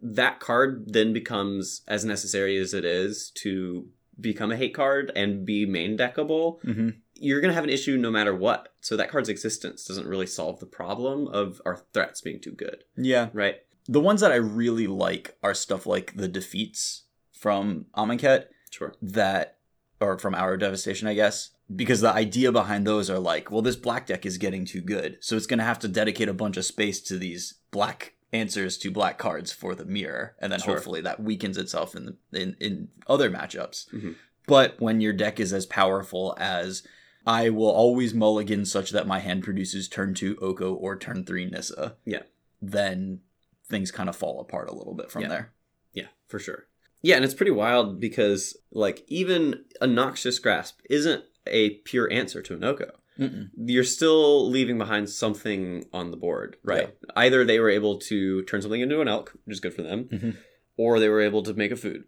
that card then becomes as necessary as it is to become a hate card and be main deckable, mm-hmm. You're going to have an issue no matter what. So that card's existence doesn't really solve the problem of our threats being too good, Yeah. right? The ones that I really like are stuff like the defeats from Amonkhet Sure. that, or from Our Devastation, I guess. Because the idea behind those are like, well, this black deck is getting too good. So it's going to have to dedicate a bunch of space to these black answers to black cards for the mirror. And then Sure. hopefully that weakens itself in, the, in, in other matchups. Mhm. But when your deck is as powerful as I will always mulligan such that my hand produces turn two Oko or turn three Nissa. Yeah. Then things kind of fall apart a little bit from Yeah. there. Yeah, for sure. Yeah, and it's pretty wild because like even a noxious grasp isn't a pure answer to an Oko. Mm-mm. You're still leaving behind something on the board, right? Either they were able to turn something into an elk, which is good for them, Mhm. or they were able to make a food,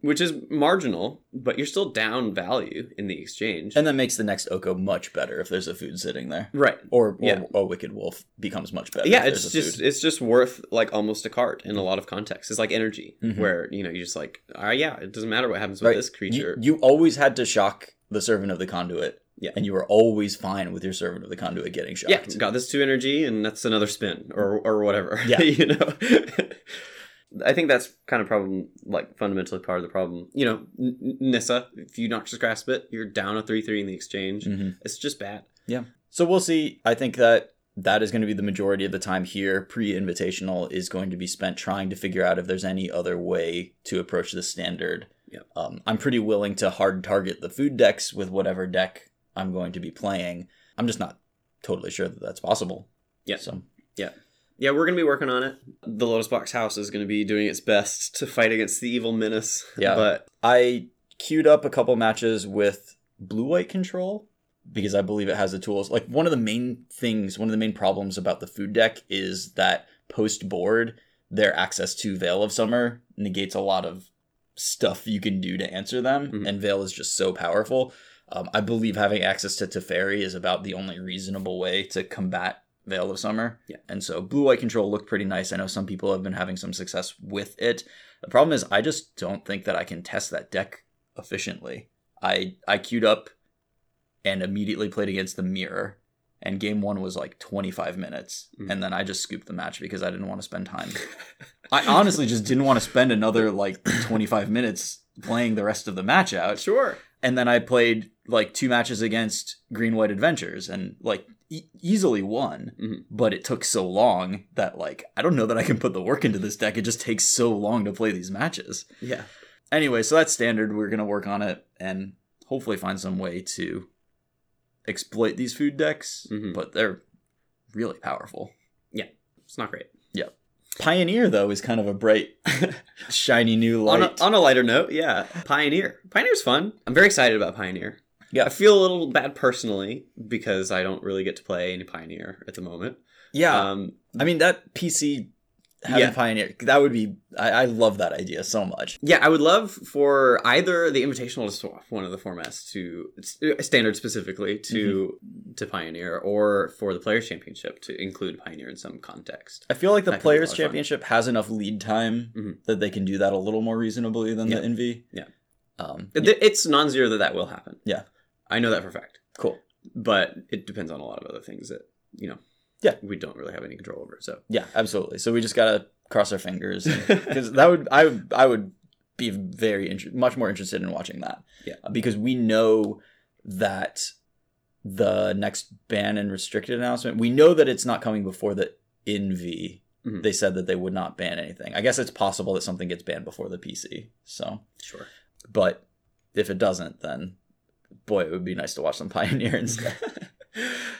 which is marginal, but you're still down value in the exchange. And that makes the next Oko much better if there's a food sitting there. right. Or, or Yeah. a Wicked Wolf becomes much better. yeah it's just it's just worth like almost a card in a lot of contexts it's like energy Mhm. where you know you're just like ah yeah it doesn't matter what happens with Right. this You, creature you always had to shock the Servant of the Conduit. Yeah. And you were always fine with your Servant of the Conduit getting shocked. yeah got this two energy and that's another spin or or whatever Yeah. you know I think that's kind of problem, like fundamentally part of the problem. You know, N- Nissa, if you noxious grasp it, you're down a three three in the exchange. Mhm. It's just bad. Yeah. So we'll see. I think that that is going to be the majority of the time here. Pre invitational is going to be spent trying to figure out if there's any other way to approach the standard. Yep. Um, I'm pretty willing to hard target the food decks with whatever deck I'm going to be playing. I'm just not totally sure that that's possible. Yeah. So Yeah, we're gonna be working on it. The Lotus Box House is gonna be doing its best to fight against the evil menace. Yeah. but I queued up a couple matches with blue white control because I believe it has the tools. Like one of the main things, one of the main problems about the food deck is that post board, their access to Veil of Summer negates a lot of stuff you can do to answer them, Mhm. and Veil is just so powerful. Um, I believe having access to Teferi is about the only reasonable way to combat Veil of Summer. Yeah. And so blue white control looked pretty nice. I know some people have been having some success with it. The problem is I just don't think that I can test that deck efficiently. I I queued up and immediately played against the mirror. And game one was like 25 minutes. Mhm. And then I just scooped the match because I didn't want to spend time. I honestly just didn't want to spend another like 25 minutes playing the rest of the match out Sure. And then I played like two matches against Green White Adventures and like e- easily won. Mhm. But it took so long that like I don't know that I can put the work into this deck. It just takes so long to play these matches. Yeah. Anyway, so that's standard. We're gonna work on it and hopefully find some way to exploit these food decks. Mhm. But they're really powerful. Yeah, it's not great. Pioneer though is kind of a bright, shiny new On light. a, on a lighter note, yeah, Pioneer. Pioneer's fun. I'm very excited about Pioneer. Yeah. I feel a little bad personally because I don't really get to play any Pioneer at the moment. yeah, Um, I mean that PC having Yeah. Pioneer that would be. I, I love that idea so much. yeah, I would love for either the Invitational to swap one of the formats to uh, standard specifically to to Pioneer, or for the Players Championship to include Pioneer in some context. I feel like the That could be a Players of fun. Championship has enough lead time Mhm. that they can do that a little more reasonably than Yeah. the NV. Yeah. Um, It- It's non-zero that that will happen. Yeah. I know that for a fact. cool. but it depends on a lot of other things that you know Yeah. we don't really have any control over it. so Yeah, absolutely. So we just gotta cross our fingers because that would I would I would be very inter- much more interested in watching that. Yeah. Uh, because we know that the next ban and restricted announcement, we know that it's not coming before the NV. Mhm. They said that they would not ban anything. I guess it's possible that something gets banned before the PC. So, sure but if it doesn't, then boy, it would be nice to watch some Pioneer instead.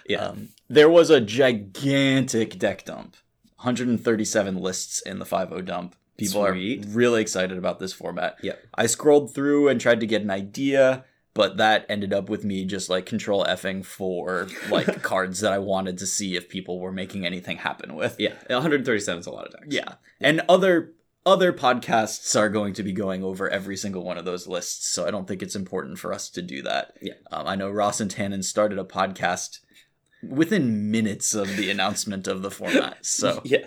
Yeah. Um, there was a gigantic deck dump, 137 lists in the 5.0 dump. People Sweet. are really excited about this format. Yep. I scrolled through and tried to get an idea, but that ended up with me just like control effing for like cards that I wanted to see if people were making anything happen with. yeah 137 is a lot of decks Yeah. And other other podcasts are going to be going over every single one of those lists, so I don't think it's important for us to do that. Yeah. Um, I know Ross and Tannen started a podcast within minutes of the announcement of the format. So, yeah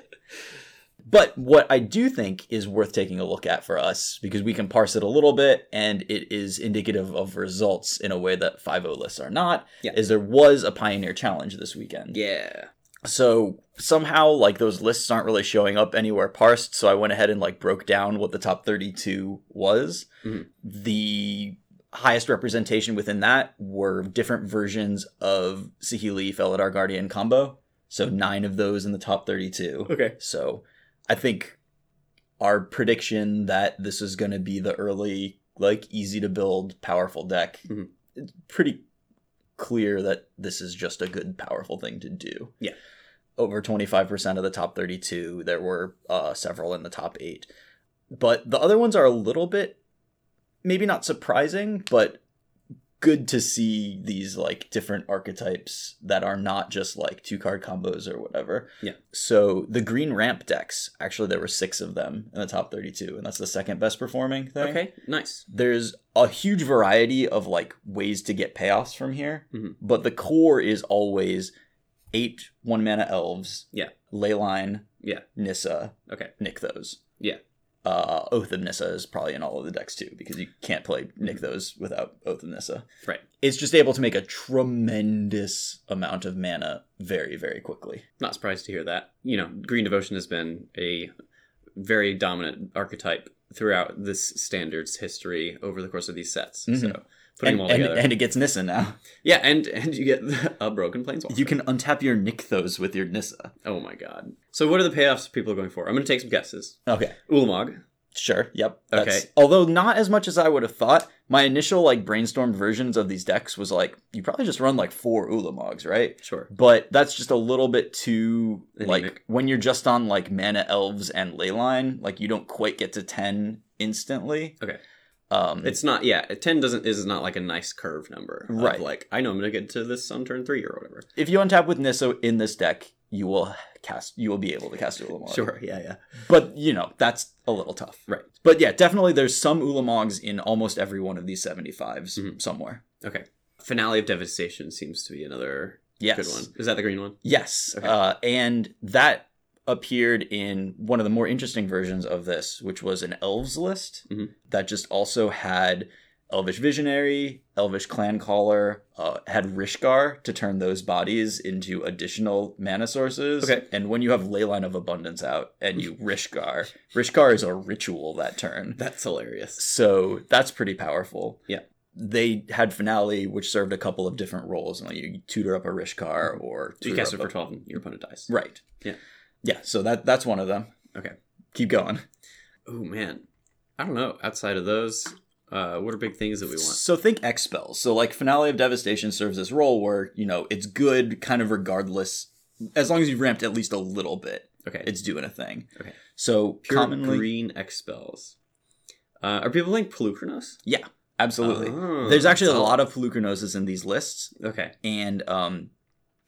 but what I do think is worth taking a look at for us because we can parse it a little bit and it is indicative of results in a way that 5.0 lists are not. Yeah. Is there was a Pioneer Challenge this weekend. yeah So somehow like those lists aren't really showing up anywhere parsed. So I went ahead and like broke down what the top 32 was. Mhm. The highest representation within that were different versions of Saheeli Felidar Guardian combo. So nine of those in the top 32. okay So I think our prediction that this is going to be the early, like, easy to build, powerful deck, Mhm. it's pretty clear that this is just a good, powerful thing to do. Yeah. Over 25% of the top 32, there were uh, several in the top eight. But the other ones are a little bit, maybe not surprising, but good to see these like different archetypes that are not just like two card combos or whatever. Yeah. So the green ramp decks, actually, there were six of them in the top 32, and that's the second best performing thing. okay nice There's a huge variety of like ways to get payoffs from here, Mhm. but the core is always eight one mana elves. Yeah. Leyline. Yeah. Nissa. okay Nykthos. Yeah. Uh, Oath of Nissa is probably in all of the decks too, because you can't play Nykthos without Oath of Nissa. right It's just able to make a tremendous amount of mana very, very quickly. not surprised to hear that you know green devotion has been a very dominant archetype throughout this standards history over the course of these sets Mhm. so putting And, them all and, together and it gets Nissa now. yeah and and you get a broken planeswalker You can untap your Nykthos with your Nissa. Oh my god. So what are the payoffs people are going for? I'm going to take some guesses. Okay. Ulamog. Sure. Yep. Okay. Although not as much as I would have thought. My initial like brainstormed versions of these decks was like you probably just run like four Ulamogs, right? Sure. But that's just a little bit too like when you're just on like mana elves and leyline, like you don't quite get to ten instantly. Okay. Um, It's not yeah, 10 doesn't is not like a nice curve number. Right. like I know I'm going to get to this on turn 3 or whatever. if you untap with Nissa in this deck, you will cast. You will be able to cast Ulamog. Sure. Yeah, yeah. but you know that's a little tough. Right. But yeah, definitely there's some Ulamogs in almost every one of these 75s Mhm. somewhere. Okay. Finale of Devastation seems to be another Yes. Good one. Is that the green one? Yes. Okay. Uh, and that appeared in one of the more interesting versions of this, which was an elves list Mhm. that just also had Elvish Visionary, Elvish Clan Caller, uh, had Rishkar to turn those bodies into additional mana sources. Okay. And when you have Leyline of Abundance out and you Rishkar, Rishkar is a ritual that turn. That's hilarious. So that's pretty powerful. Yeah. They had finale, which served a couple of different roles. And Like you tutor up a Rishkar or you cast it for 12 and your opponent dies. Right. Yeah. Yeah. So that that's one of them. Okay. Keep going. Oh, man. I don't know. Outside of those, uh, what are big things that we want? So think X spells. So like finale of devastation serves this role where you know it's good kind of regardless, as long as you've ramped at least a little bit, Okay. it's doing a thing. Okay. So Pure commonly, green X spells. Uh, are people playing Polukranos? yeah, absolutely. Oh, There's actually a lot of Polukranoses in these lists, Okay. and um,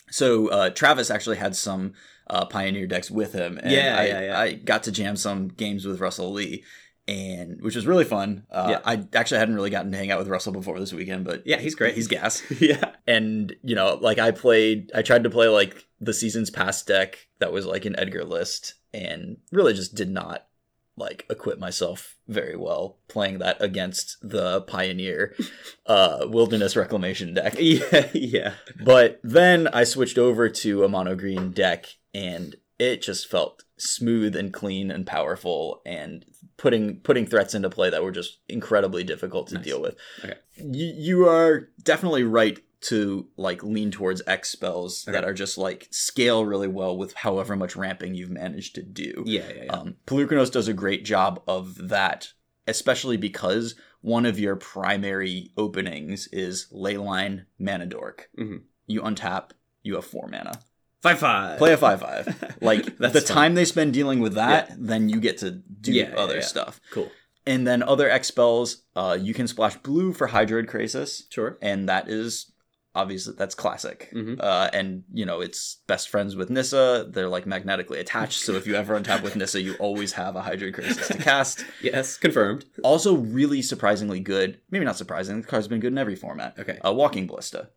so uh, Travis actually had some uh, Pioneer decks with him. And Yeah, I, yeah, yeah. I got to jam some games with Russell Lee, and which was really fun. Uh, Yeah. I actually hadn't really gotten to hang out with Russell before this weekend, but Yeah, he's great. He's gas. yeah. and you know, like I played, I tried to play like the season's past deck that was like an Edgar list, and really just did not like equip myself very well playing that against the Pioneer uh, Wilderness Reclamation deck. Yeah. Yeah. But then I switched over to a mono green deck and it just felt smooth and clean and powerful and putting putting threats into play that were just incredibly difficult to Nice. deal with. Okay. You, you are definitely right to like lean towards X spells that are just like scale really well with however much ramping you've managed to do. Yeah. Yeah. yeah. Um, Polukranos does a great job of that, especially because one of your primary openings is Leyline Mana Dork. Mhm. You untap, you have four mana. Five five. Play a 5 5. Like, That's the fun. time they spend dealing with that, then you get to do Yeah, yeah, other yeah. stuff. Cool. And then other X spells, uh, you can splash blue for Hydroid Krasis, Sure. and that is obviously that's classic. Mhm. Uh, and you know it's best friends with Nissa. They're like magnetically attached, so if you ever untap with Nissa, you always have a Hydroid Krasis to cast. Yes. Confirmed. Also, really surprisingly good. Maybe not surprising. The card's been good in every format. Okay. Uh, Walking Ballista.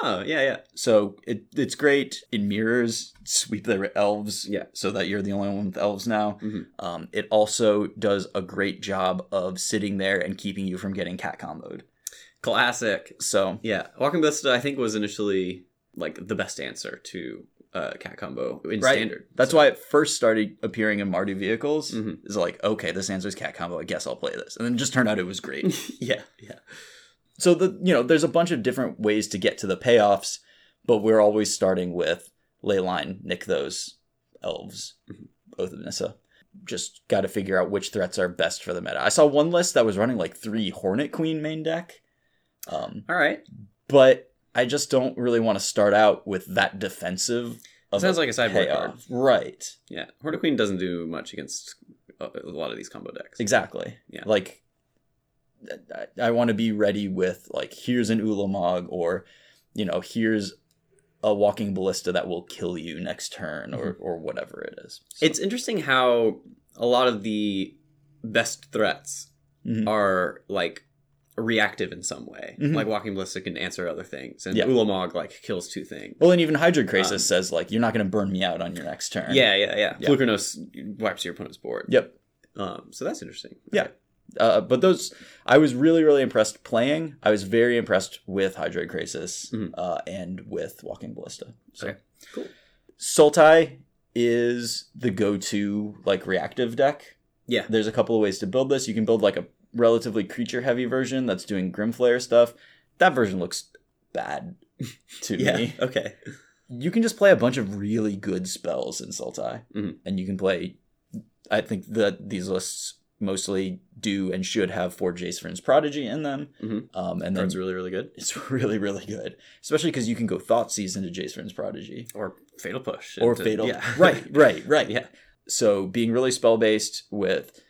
Oh yeah. Yeah. So it it's great. It mirrors sweep the elves. Yeah. So that you're the only one with elves now. Mhm. Um, it also does a great job of sitting there and keeping you from getting cat comboed. Classic. So Yeah. Walking Ballista, I think, was initially like the best answer to uh, cat combo in Right. standard. That's why it first started appearing in Mardu vehicles. Mhm. Is like, okay, this answers cat combo. I guess I'll play this, and then it just turned out it was great. yeah. Yeah. So the you know, there's a bunch of different ways to get to the payoffs, but we're always starting with leyline, Nykthos elves, Mhm. Oath of Nissa. Just got to figure out which threats are best for the meta. I saw one list that was running like three Hornet Queen main deck, um, All right. but I just don't really want to start out with that defensive. Of Sounds like a sideboard card. right? Yeah. Hornet Queen doesn't do much against a, a lot of these combo decks. Exactly. Yeah. Like, I, I want to be ready with like, here's an Ulamog, or you know, here's a walking ballista that will kill you next turn, or or whatever it is. So- It's interesting how a lot of the best threats Mhm. are like reactive in some way. Mhm. Like Walking Ballista can answer other things, and Yeah. Ulamog like kills two things. well, and even Hydroid Krasis Um, says like, you're not going to burn me out on your next turn. Yeah, yeah, yeah. Yeah. Polukranos wipes your opponent's board. Yep. Um, so that's interesting. Yeah. Uh, but those, I was really, really impressed playing. I was very impressed with Hydroid Krasis Mhm. uh, and with Walking Ballista. So. Okay, cool. Sultai is the go-to like reactive deck. Yeah. There's a couple of ways to build this. You can build like a relatively creature-heavy version that's doing Grim Flayer stuff. That version looks bad to Yeah. me. Okay. You can just play a bunch of really good spells in Sultai, Mhm. and you can play. I think that these lists mostly do and should have Forge Jace Vryn's Prodigy in them, Mhm. um, and that's really, really good. it's really, really good, especially because you can go Thoughtseize into Jace Vryn's Prodigy Or Fatal Push. or into- Fatal. Yeah. Right, right, right. Yeah. So being really spell based with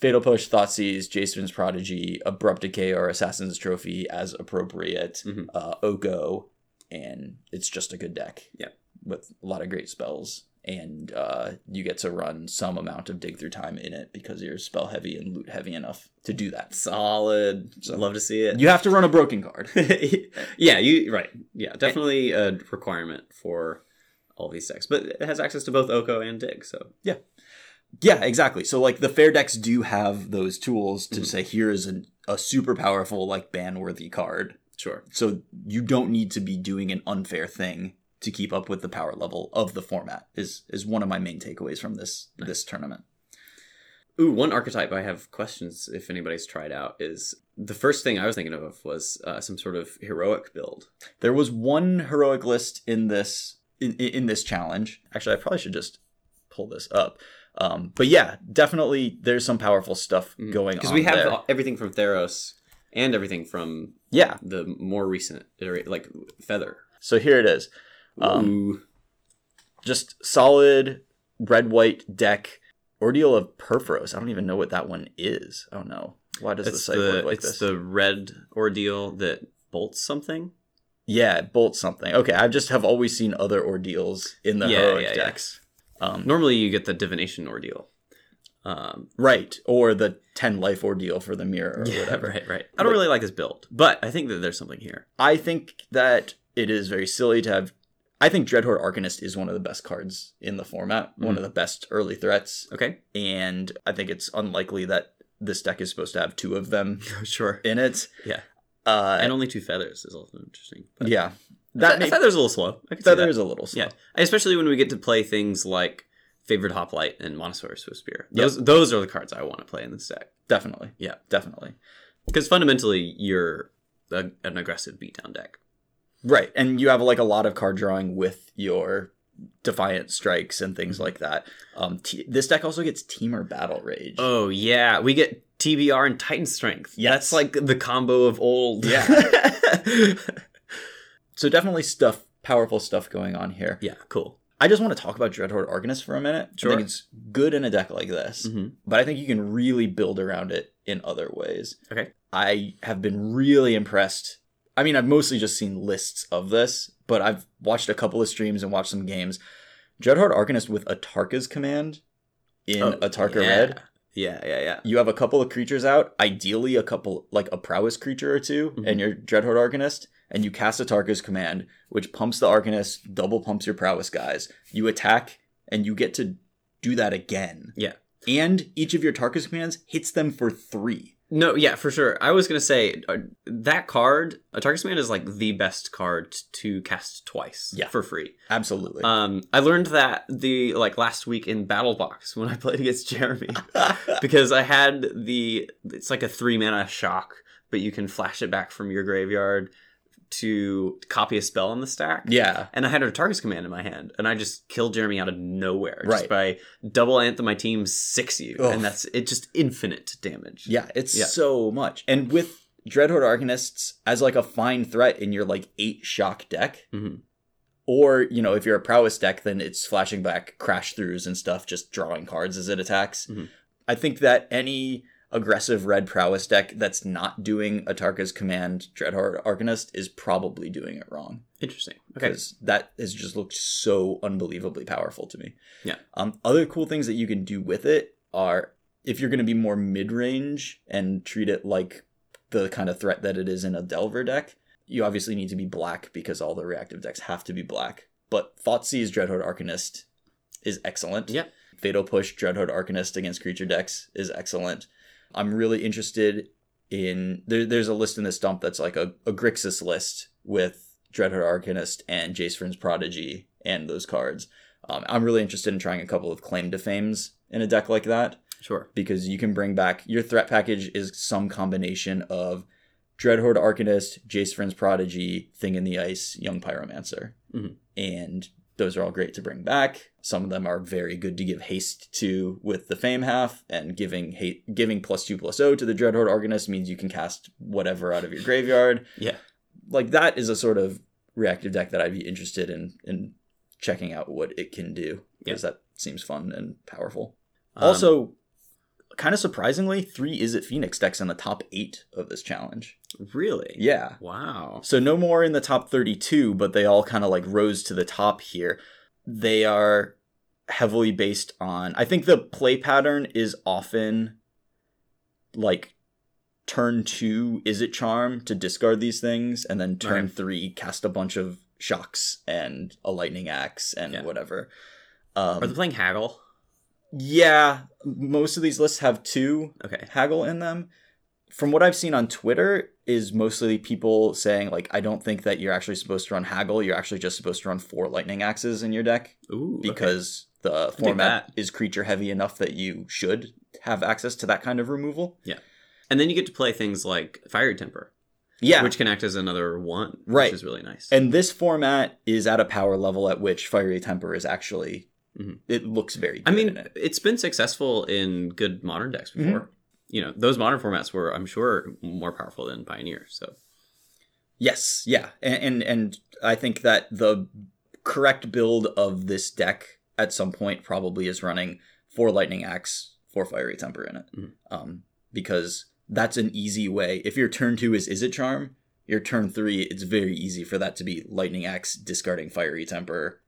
Fatal Push, Thoughtseize, Jace Vryn's Prodigy, Abrupt Decay, or Assassin's Trophy as appropriate, Mhm. uh, Oko, and it's just a good deck. Yeah. With a lot of great spells. And uh, you get to run some amount of dig through time in it because you're spell heavy and loot heavy enough to do that. Solid. Love to see it. You have to run a broken card. yeah, you right. Yeah, definitely a requirement for all these decks, but it has access to both Oko and Dig. So Yeah. Yeah, exactly. So like the fair decks do have those tools to say here is a, a super powerful like ban worthy card. sure. So you don't need to be doing an unfair thing to keep up with the power level of the format is is one of my main takeaways from this this tournament. Ooh, one archetype I have questions if anybody's tried out is the first thing I was thinking of was uh, some sort of heroic build. There was one heroic list in this in, in this challenge. Actually, I probably should just pull this up. Um, but yeah, definitely there's some powerful stuff going on because we have there. everything from Theros and everything from yeah. the more recent like Feather. So here it is. Um, just solid red white deck ordeal of Purphoros. I don't even know what that one is. Oh no. Why does the it's site the work like it's this? the red ordeal that bolts something. Yeah, it bolts something. Okay, I just have always seen other ordeals in the Yeah, heroic yeah, yeah. decks. Um, Normally, you get the divination ordeal. Um, right, or the ten life ordeal for the mirror or whatever. Right, right. I don't really like this build, but I think that there's something here. I think that it is very silly to have. I think Dreadhorde Arcanist is one of the best cards in the format, one Mm. of the best early threats, Okay. and I think it's unlikely that this deck is supposed to have two of them Sure. in it. Yeah. Uh, And only two feathers is also interesting. But yeah, that may, feather's a little slow. I can see feather that. is a little slow. Yeah, especially when we get to play things like favored hoplite and Monastery Swiftspear. Yep. Those those are the cards I want to play in this deck definitely. Yeah. definitely. because fundamentally you're a, an aggressive beatdown deck. Right, and you have like a lot of card drawing with your defiant strikes and things like that. Um, t- this deck also gets Temur Battle Rage. Oh yeah, we get TBR and Titan Strength. Yes. That's like the combo of old. Yeah. so definitely stuff, powerful stuff going on here. yeah, cool. I just want to talk about Dreadhorde Arcanist for a minute. Sure. I think it's good in a deck like this, Mhm. but I think you can really build around it in other ways. Okay. I have been really impressed. I mean, I've mostly just seen lists of this, but I've watched a couple of streams and watched some games. Dreadhorde Arcanist with Atarka's command in Oh, Atarka yeah. Red. Yeah, yeah, yeah. You have a couple of creatures out, ideally a couple like a prowess creature or 2 Mhm. and your Dreadhorde Arcanist, and you cast Atarka's command, which pumps the Arcanist, double pumps your prowess guys. You attack, and you get to do that again. Yeah. And each of your Atarka's commands hits them for three. No, yeah, for sure. I was gonna say uh, that card, Atarka's Command, is like the best card to cast twice. Yeah. for free. Absolutely. Um, I learned that the like last week in Battle Box when I played against Jeremy because I had the it's like a three mana shock, but you can flash it back from your graveyard to copy a spell in the stack. yeah. And I had Atarka's command in my hand, and I just killed Jeremy out of nowhere Right. just by double anthem my team six you, and that's it. Just infinite damage. Yeah, it's Yeah. so much. And with Dreadhorde Arcanists as like a fine threat in your like eight shock deck, Mhm. or you know, if you're a prowess deck, then it's flashing back crash throughs and stuff, just drawing cards as it attacks. Mhm. I think that any aggressive red prowess deck that's not doing Atarka's command Dreadhorde Arcanist is probably doing it wrong. Interesting. Okay. Because that has just looked so unbelievably powerful to me. Yeah. Um, other cool things that you can do with it are if you're going to be more mid range and treat it like the kind of threat that it is in a Delver deck, you obviously need to be black because all the reactive decks have to be black. But Thoughtseize Dreadhorde Arcanist is excellent. Yep. Fatal Push Dreadhorde Arcanist against creature decks is excellent. I'm really interested in there, there's a list in this dump that's like a, a Grixis list with Dreadhorde Arcanist and Jace Vryn's Prodigy and those cards. Um, I'm really interested in trying a couple of Claim to Fames in a deck like that Sure. because you can bring back your threat package is some combination of Dreadhorde Arcanist, Jace Vryn's Prodigy, Thing in the Ice, Young Pyromancer. Mhm. And those are all great to bring back. Some of them are very good to give haste to with the fame half, and giving hate, giving plus two plus O to the Dreadhorde Arcanist means you can cast whatever out of your graveyard. Yeah. Like that is a sort of reactive deck that I'd be interested in in checking out what it can do because that seems fun and powerful. Um, Also, kind of surprisingly, three Izzet Phoenix decks in the top eight of this challenge. really. Yeah. Wow. So no more in the top 32, but they all kind of like rose to the top here. They are heavily based on. I think the play pattern is often like turn two Izzet Charm to discard these things, and then turn Right. three cast a bunch of shocks and a lightning axe and Yeah. whatever. Um, Are they playing Haggle? Yeah, most of these lists have two Okay. haggle in them. From what I've seen on Twitter, is mostly people saying like, I don't think that you're actually supposed to run haggle. You're actually just supposed to run four lightning axes in your deck Ooh. okay. because the format is creature heavy enough that you should have access to that kind of removal. Yeah, and then you get to play things like Fiery Temper, Yeah, which can act as another one, Right. which is really nice. and this format is at a power level at which fiery temper is actually. Mhm. It looks very. Good I mean, it. it's been successful in good modern decks before. Mm-hmm. You know, those modern formats were, I'm sure, more powerful than Pioneer. So Yes, yeah, and, and and I think that the correct build of this deck at some point probably is running four lightning axe, four fiery temper in it, Mhm. um, because that's an easy way. If your turn two is Izzet Charm, your turn three it's very easy for that to be lightning axe, discarding fiery temper,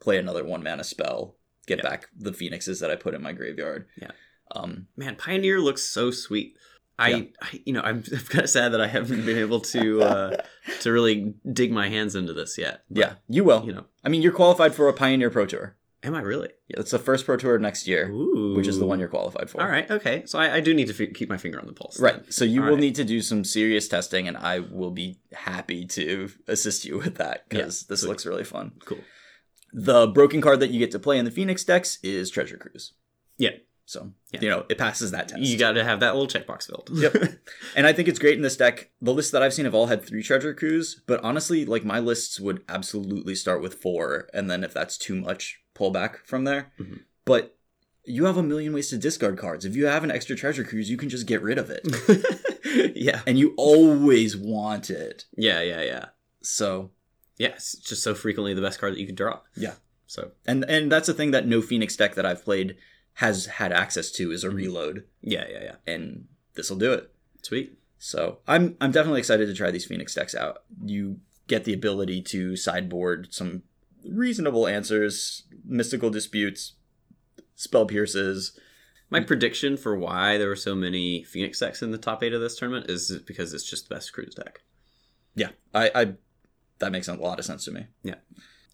play another one mana spell, get Yeah. back the phoenixes that I put in my graveyard. Yeah. Um, man, Pioneer looks so sweet. I, Yeah. I you know, I'm, I'm kind of sad that I haven't been able to uh, to really dig my hands into this yet. But, yeah, you will. you know, I mean, you're qualified for a Pioneer Pro Tour. am I really? Yeah, it's the first Pro Tour next year, Ooh, which is the one you're qualified for. All right, okay. So I, I do need to f- keep my finger on the pulse. Right. then. So you All will right. need to do some serious testing, and I will be happy to assist you with that because this sweet. looks really fun. Cool. The broken card that you get to play in the Phoenix decks is Treasure Cruise. Yeah. So Yeah. you know it passes that test. You got to have that little checkbox filled. Yep. and I think it's great in this deck. The lists that I've seen have all had three Treasure Cruise, but honestly, like my lists would absolutely start with four, and then if that's too much, pull back from there. Mhm. But you have a million ways to discard cards. If you have an extra Treasure Cruise, you can just get rid of it. yeah. and you always want it. Yeah, yeah, yeah. So, Yeah, it's just so frequently the best card that you can draw. Yeah. So, and and that's a thing that no Phoenix deck that I've played has had access to is a Mhm. reload, yeah, yeah, yeah. and this will do it. Sweet. So I'm I'm definitely excited to try these Phoenix decks out. You get the ability to sideboard some reasonable answers, mystical disputes, spell pierces. My prediction for why there were so many Phoenix decks in the top eight of this tournament is because it's just the best cruise deck. Yeah, I, I that makes a lot of sense to me. Yeah.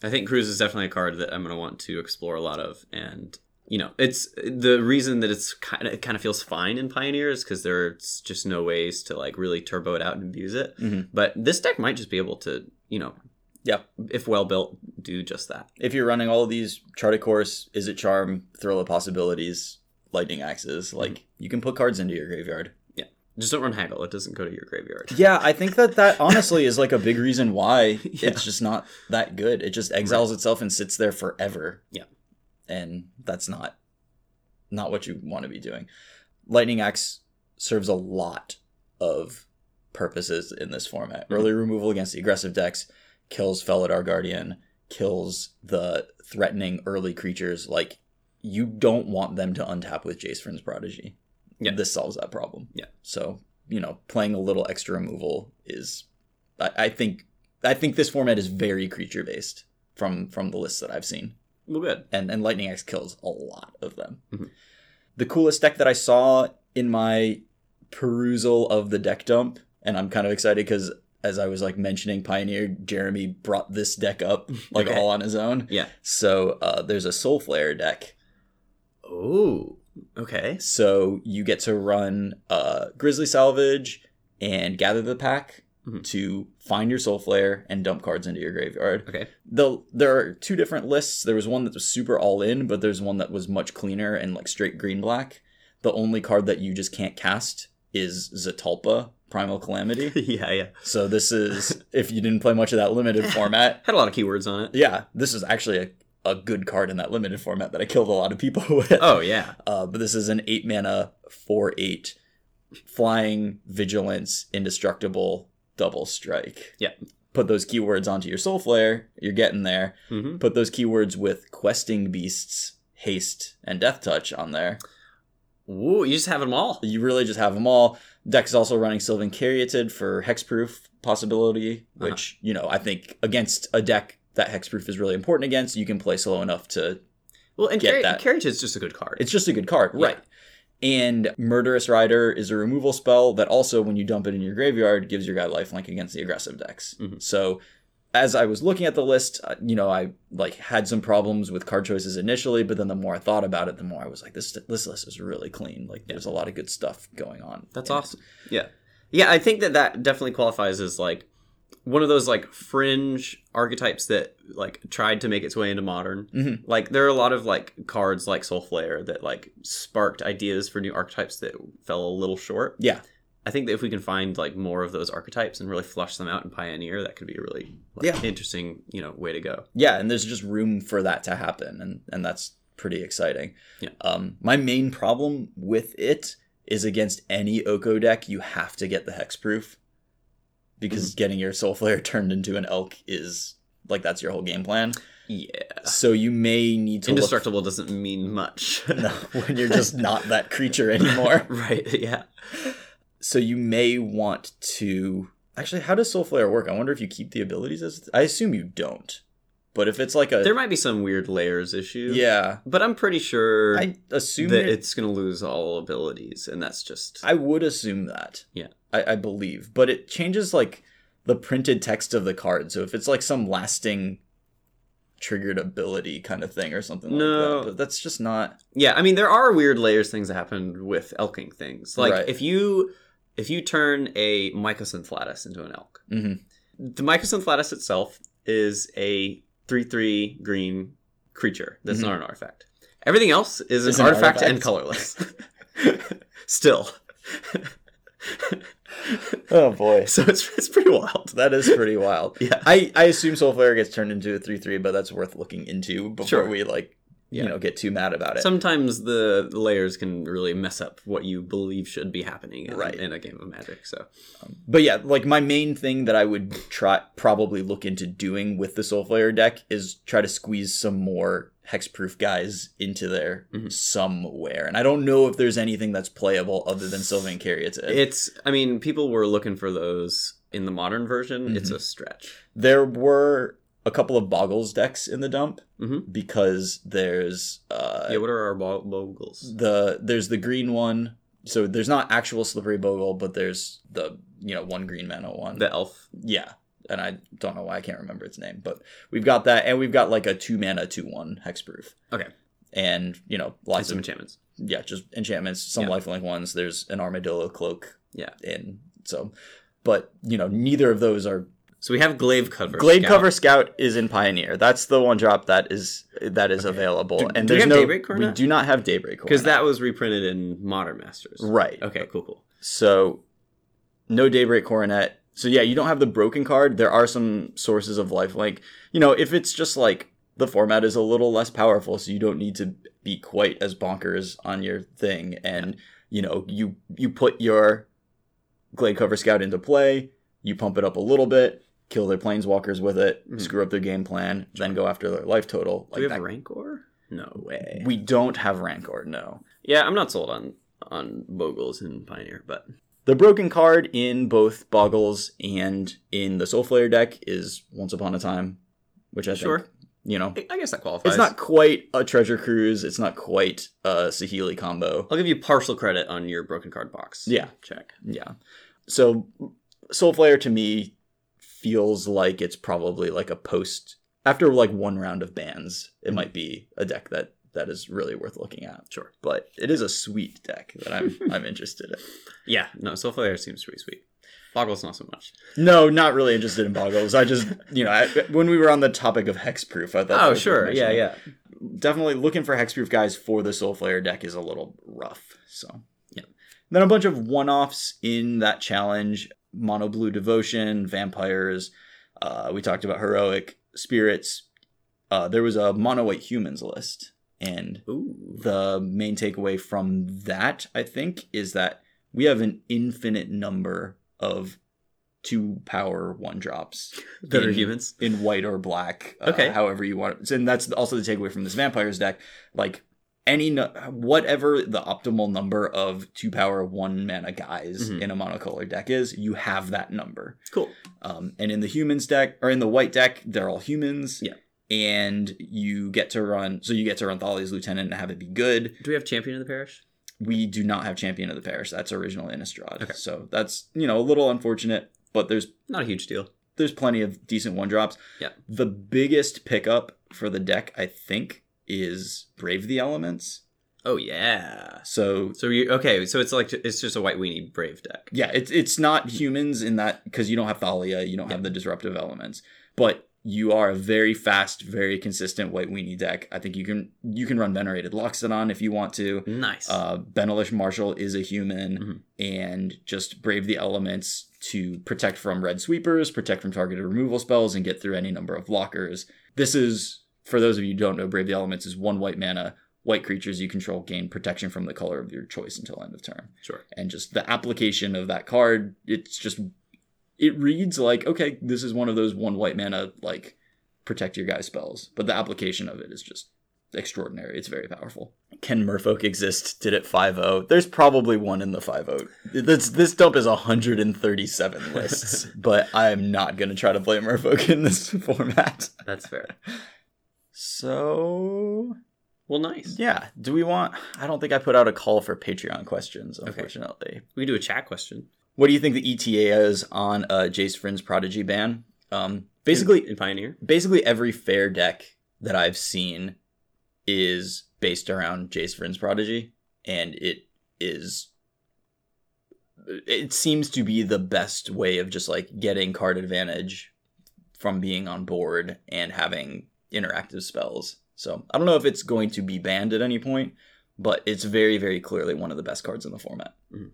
I think cruise is definitely a card that I'm going to want to explore a lot of, and you know, it's the reason that it's kind of it kind of feels fine in Pioneer is because there's just no ways to like really turbo it out and abuse it. Mhm. But this deck might just be able to, you know, Yeah. if well built, do just that. If you're running all of these charted course, Izzet Charm, thrill of possibilities, lightning axes, like you can put cards into your graveyard. Just don't run haggle; it doesn't go to your graveyard. Yeah, I think that that honestly is like a big reason why Yeah. it's just not that good. It just exiles itself and sits there forever. Yeah. And that's not not what you want to be doing. Lightning Axe serves a lot of purposes in this format. Mhm. Early removal against the aggressive decks kills Felidar Guardian, kills the threatening early creatures like you don't want them to untap with Jace Vryn's Prodigy. Yeah. This solves that problem. Yeah. So, you know, playing a little extra removal is I, I think I think this format is very creature based from from the lists that I've seen. Well, good. And and Lightning Axe kills a lot of them. Mhm. The coolest deck that I saw in my perusal of the deck dump, and I'm kind of excited because as I was like mentioning Pioneer, Jeremy brought this deck up like Okay. all on his own. Yeah. So uh, there's a Soulflayer deck Oh, okay. So you get to run uh, Grizzly Salvage and Gather the Pack Mhm. to find your Soulflayer and dump cards into your graveyard. Okay. The, there are two different lists. There was one that was super all in, but there's one that was much cleaner and like straight green black. The only card that you just can't cast is Zetalpa, Primal Calamity. yeah, yeah. so this is, if you didn't play much of that limited format, Had a lot of keywords on it. yeah, this is actually a, a good card in that limited format that I killed a lot of people with. Oh yeah. Uh, but this is an eight mana, four eight, flying, vigilance, indestructible, double strike. Yeah. Put those keywords onto your Soulflayer. You're getting there. hmm Put those keywords with questing beasts, haste, and death touch on there. Ooh, you just have them all. You really just have them all. Deck is also running Sylvan Caryatid for hexproof possibility, Uh-huh. which you know I think against a deck that hexproof is really important against, you can play slow enough to Well, and Get that. carriage is just a good card. It's just a good card, Yeah. right? And Murderous Rider is a removal spell that also, when you dump it in your graveyard, gives your guy lifelink against the aggressive decks. Mhm. So, as I was looking at the list, uh, you know, I like had some problems with card choices initially, but then the more I thought about it, the more I was like, this this list is really clean. Like, there's a lot of good stuff going on. That's in it. awesome. Yeah. Yeah, I think that that definitely qualifies as like one of those like fringe archetypes that like tried to make its way into modern. Mhm. Like there are a lot of like cards like Soulflayer that like sparked ideas for new archetypes that fell a little short. Yeah, I think that if we can find like more of those archetypes and really flush them out and Pioneer, that could be a really like, Yeah. interesting, you know, way to go. yeah, and there's just room for that to happen, and and that's pretty exciting. Yeah. Um, my main problem with it is against any Oko deck, you have to get the hexproof because Mm-hmm. getting your Soulflayer turned into an elk is like that's your whole game plan. Yeah. So you may need to look- Indestructible doesn't mean much. no, when you're just not that creature anymore. right, yeah. So you may want to actually. How does Soulflayer work? I wonder if you keep the abilities as. I assume you don't. But if it's like a There might be some weird layers issue. yeah, But I'm pretty sure I assume that it- it's going to lose all abilities, and that's just I would assume that. Yeah. I, I believe. But it changes like the printed text of the card. So if it's like some lasting triggered ability kind of thing or something like No. that. But that's just not yeah. I mean, there are weird layers things that happen with elking things. Like Right. if you if you turn a Mycosynth Lattice into an elk, Mhm. the Mycosynth Lattice itself is a three three green creature. That's Mhm. not an artifact. Everything else is an, Is an artifact, and colorless. Still. Oh boy. so it's it's pretty wild. That is pretty wild. Yeah. I, I assume Soulflayer gets turned into a 3 3, but that's worth looking into before Sure. we like Yeah. you know get too mad about it. Sometimes the layers can really mess up what you believe should be happening in, Right. in a game of Magic. So But yeah, like my main thing that I would try probably look into doing with the Soulflayer deck is try to squeeze some more hexproof guys into there Mhm. somewhere. And I don't know if there's anything that's playable other than Sylvan Caryatid. it's, I mean, people were looking for those in the modern version. It's Mhm. a stretch. there were a couple of Boggles decks in the dump Mhm. because there's uh yeah, what are our bo- bogles? the there's the green one. So there's not actual slippery bogle, but there's the you know one green mana one. The elf. Yeah, and I don't know why I can't remember its name, but we've got that, and we've got like a two mana two one hexproof. Okay. and you know lots some of enchantments. yeah, just enchantments, some Yeah. lifelink ones. There's an armadillo cloak. Yeah. and so, but you know neither of those are. So we have glaive cover. Glade Scout. cover scout is in Pioneer. That's the one drop that is that is available, Do- and do we there's have no Daybreak we do not have daybreak Coronet. Because that was reprinted in Modern Masters. right. Okay, cool, cool. So, no Daybreak Coronet. So yeah, you don't have the broken card. There are some sources of life. Like You know, if it's just like the format is a little less powerful, so you don't need to be quite as bonkers on your thing, and you know, you you put your Gladecover Scout into play, you pump it up a little bit, kill their planeswalkers with it, Mhm. screw up their game plan, then go after their life total. Do we have that- Rancor? No way. we don't have Rancor, no. yeah, I'm not sold on on bogles in Pioneer, but The broken card in both Boggles and in the Soulflayer deck is Once Upon a Time, which I Sure. think, you know, I- guess that qualifies. it's not quite a Treasure Cruise. It's not quite a Saheeli combo. I'll give you partial credit on your broken card box. Yeah. check. Yeah. So Soulflayer to me feels like it's probably like a post after like one round of bans. It Mhm. might be a deck that that is really worth looking at. Sure. But it is a sweet deck that I'm I'm interested in. Yeah, no, Soulflayer seems pretty sweet. Boggles not so much. No, not really interested in boggles. I just, you know, I, when we were on the topic of hexproof, I thought. Oh, sure. Yeah, yeah. Definitely looking for hexproof guys for the Soulflayer deck is a little rough. So, Yeah. Then a bunch of one-offs in that challenge: Mono Blue Devotion, Vampires. Uh, we talked about heroic spirits. Uh, there was a mono white humans list, and Ooh. the main takeaway from that, I think, is that we have an infinite number of two power one drops That are humans. in white or black. uh, Okay. however you want. And that's also the takeaway from this vampires deck. Like any whatever the optimal number of two power one mana guys Mhm. in a monocolor deck is, you have that number. Cool. Um, and in the humans deck or in the white deck, they're all humans. Yeah. and you get to run. So you get to run Thalia's lieutenant and have it be good. Do we have champion of the parish? We do not have champion of the parish. That's original Innistrad. Okay. So that's you know a little unfortunate, but there's Not a huge deal. there's plenty of decent one drops. Yeah. The biggest pickup for the deck, I think, is Brave the Elements. Oh yeah. So So you okay? So it's like it's just a white weenie brave deck. yeah, it's it's not humans in that because you don't have Thalia, you don't have the disruptive elements, but you are a very fast, very consistent white weenie deck. I think you can you can run Venerated Loxodon if you want to. Nice. Uh, Benalish Marshal is a human, Mhm. and just brave the elements to protect from red sweepers, protect from targeted removal spells, and get through any number of blockers. This is for those of you who don't know, brave the elements is one white mana. White creatures you control gain protection from the color of your choice until end of turn. Sure. and just the application of that card it's just it reads like okay this is one of those one white mana like protect your guy spells. But the application of it is just extraordinary. It's very powerful. Can merfolk exist? Did it 5-0 there's probably one in the 5-0 this, this dump is 137 lists but i'm not going to try to play merfolk in this format. That's fair. So Well, nice. yeah do we want i don't think i put out a call for patreon questions unfortunately We can do a chat question. What do you think the ETA is on uh, Jace Vryn's Prodigy ban? Um, basically, in, in Pioneer. basically every fair deck that I've seen is based around Jace Vryn's Prodigy, and it is. It seems to be the best way of just like getting card advantage from being on board and having interactive spells. So I don't know if it's going to be banned at any point, but it's very, very clearly one of the best cards in the format. Mhm.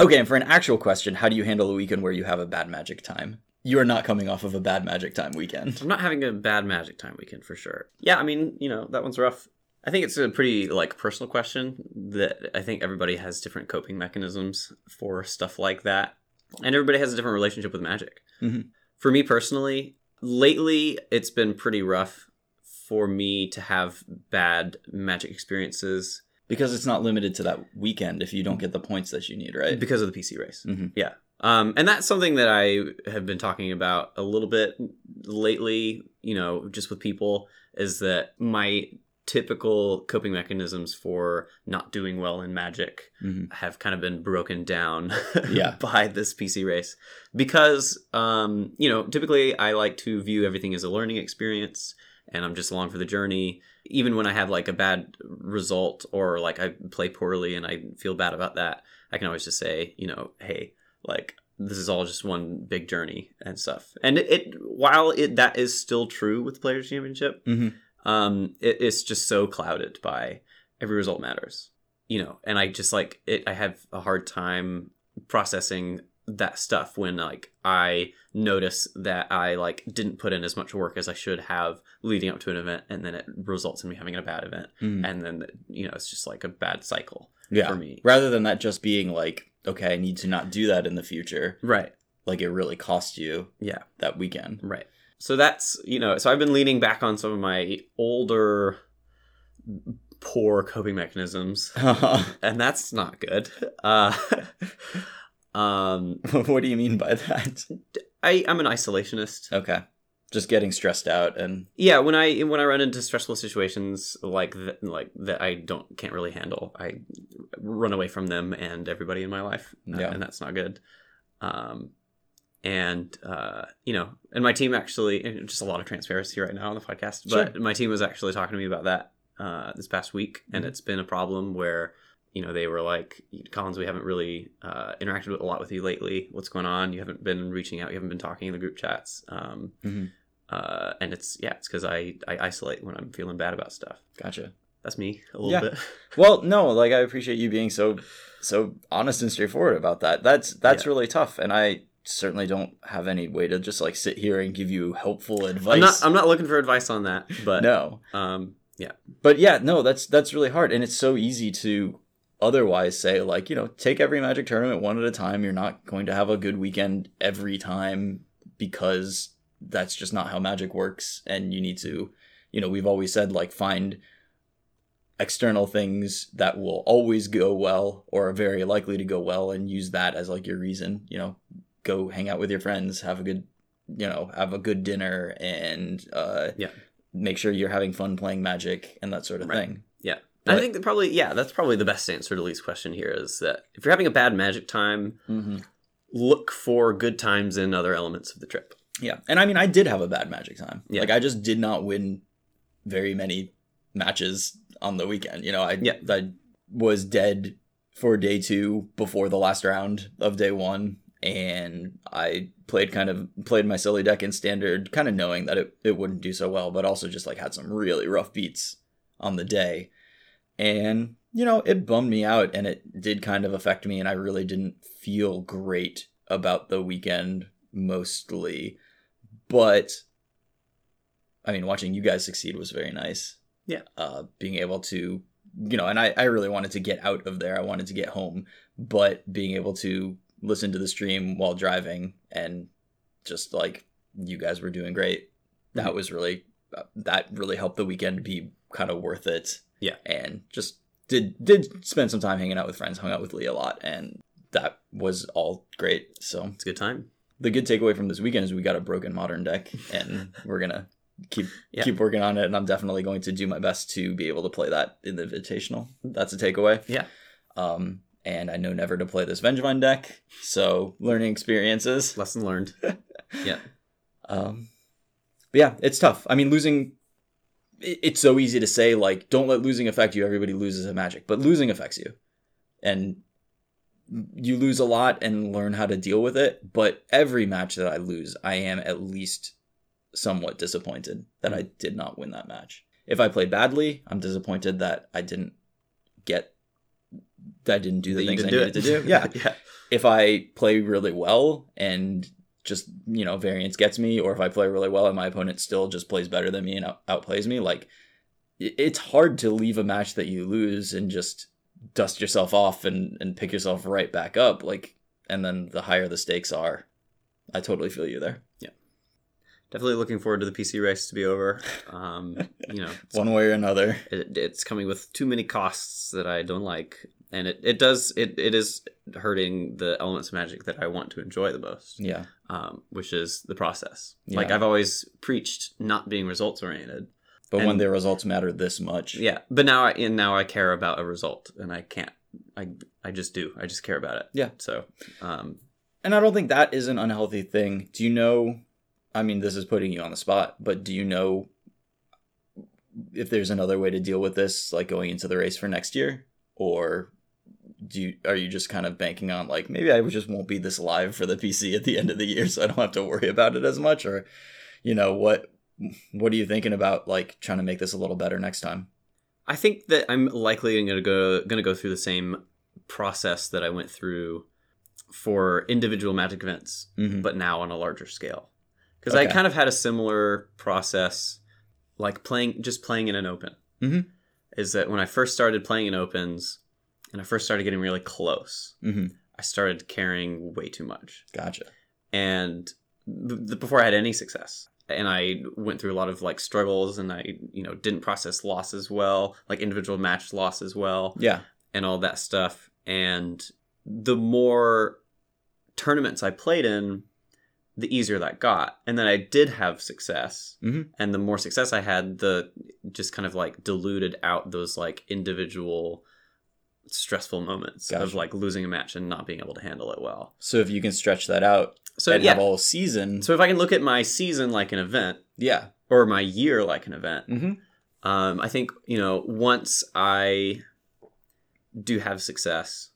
Okay, and for an actual question, how do you handle a weekend where you have a bad magic time? You are not coming off of a bad magic time weekend. I'm not having a bad magic time weekend for sure. Yeah, I mean, you know, that one's rough. I think it's a pretty like personal question that I think everybody has different coping mechanisms for stuff like that. And everybody has a different relationship with magic. Mhm. For me personally, lately it's been pretty rough for me to have bad magic experiences Because it's not limited to that weekend if you don't get the points that you need, right? because of the PC race. Mhm. Yeah. Um, and that's something that I have been talking about a little bit lately, you know, just with people, is that my typical coping mechanisms for not doing well in magic Mhm. have kind of been broken down Yeah. by this PC race. Because, um, you know, typically I like to view everything as a learning experience and I'm just along for the journey. Even when I have like a bad result or like I play poorly and I feel bad about that, I can always just say, you know, hey, like this is all just one big journey and stuff. And it, it while it that is still true with the Players Championship, Mhm. um, it, it's just so clouded by every result matters, you know. And I just like it. I have a hard time processing that stuff when like I notice that I like didn't put in as much work as I should have leading up to an event, and then it results in me having a bad event, Mhm. and then you know it's just like a bad cycle Yeah. for me. Rather than that just being like, okay, I need to not do that in the future, Right. like it really cost you Yeah. that weekend. Right. So that's you know. So I've been leaning back on some of my older poor coping mechanisms and that's not good. Uh, um, what do you mean by that? I I'm an isolationist. Okay. Just getting stressed out and Yeah, when I when I run into stressful situations like that, like that I don't can't really handle, I run away from them and everybody in my life, uh, Yeah. and that's not good. Um, and uh, you know, and my team actually, just a lot of transparency right now on the podcast, but my team was actually talking to me about that uh, this past week, and Mhm. it's been a problem where you know they were like, Collins, we haven't really uh, interacted with, a lot with you lately. What's going on? You haven't been reaching out. You haven't been talking in the group chats. Um, Mhm. uh, and it's yeah, it's because I I isolate when I'm feeling bad about stuff. gotcha. That's me a little Yeah. bit. Well, no, like I appreciate you being so so honest and straightforward about that. That's that's Yeah. really tough, and I certainly don't have any way to just like sit here and give you helpful advice. I'm not I'm not looking for advice on that, but no, um yeah but yeah, no, that's that's really hard, and it's so easy to otherwise say like you know take every Magic tournament one at a time. You're not going to have a good weekend every time because that's just not how Magic works, and you need to, you know, we've always said like find external things that will always go well or are very likely to go well and use that as like your reason you know go hang out with your friends have a good you know have a good dinner and uh Yeah. make sure you're having fun playing Magic and that sort of Right. thing. But- I think that probably yeah, that's probably the best answer to Lee's question here is that if you're having a bad magic time, Mm-hmm. look for good times in other elements of the trip. Yeah, and I mean, I did have a bad Magic time. Yeah. Like I just did not win very many matches on the weekend. You know, I Yeah. I was dead for day two before the last round of day one, and I played kind of played my silly deck in standard, kind of knowing that it, it wouldn't do so well, but also just like had some really rough beats on the day, and you know, it bummed me out, and it did kind of affect me, and I really didn't feel great about the weekend mostly, but I mean, watching you guys succeed was very nice. Yeah. Uh, being able to, you know, and I, I really wanted to get out of there. I wanted to get home, but being able to listen to the stream while driving and just like you guys were doing great, that Mhm. was really, uh, that really helped the weekend be kind of worth it. Yeah. And just did, did spend some time hanging out with friends, hung out with Lee a lot, and that was all great. So It's a good time. the good takeaway from this weekend is we got a broken modern deck and we're gonna keep Yeah. keep working on it and i'm definitely going to do my best to be able to play that in the invitational that's a takeaway Yeah. um and i know never to play this vengevine deck so learning experiences Lesson learned. yeah. um but yeah it's tough i mean losing it's so easy to say like don't let losing affect you everybody loses at magic but losing affects you. And you lose a lot and learn how to deal with it but every match that i lose i am at least somewhat disappointed that i did not win that match. If i played badly i'm disappointed that i didn't get that i didn't do the That things i needed to do. Yeah. Yeah. if I play really well and just you know variance gets me, or if I play really well and my opponent still just plays better than me and out- outplays me, like it's hard to leave a match that you lose and just dust yourself off and and pick yourself right back up. Like, and then the higher the stakes are, I totally feel you there. Yeah. Definitely looking forward to the PC race to be over. Um, you know, One way or another. it, it's coming with too many costs that I don't like, and it, it does it, it is hurting the elements of magic that I want to enjoy the most. Yeah, um, which is the process. Like I've always preached not being results oriented. but when the results matter this much, Yeah, but now I and now I care about a result, and I can't. I I just do. I just care about it. Yeah. So, um, And I don't think that is an unhealthy thing. Do you know? I mean, this is putting you on the spot, but do you know if there's another way to deal with this, like going into the race for next year, or do you are you just kind of banking on like maybe I just won't be this live for the PC at the end of the year, so I don't have to worry about it as much, or you know what? What are you thinking about like trying to make this a little better next time? I think that I'm likely going to go going to go through the same process that I went through for individual magic events, Mm-hmm. but now on a larger scale. Because I kind of had a similar process, like playing just playing in an open. Mhm. Is that when I first started playing in opens, and I first started getting really close, Mm-hmm. I started caring way too much, Gotcha. and b- before I had any success, and I went through a lot of like struggles, and I you know didn't process losses well, like individual match losses well, Yeah. and all that stuff. And the more tournaments I played in, the easier that got. And then I did have success. Mhm. And the more success I had, the just kind of like diluted out those like individual stressful moments of like losing a match and not being able to handle it well. So if you can stretch that out So and yeah. have a whole season, So if I can look at my season like an event yeah. or my year like an event, Mm-hmm. um, I think you know once I do have success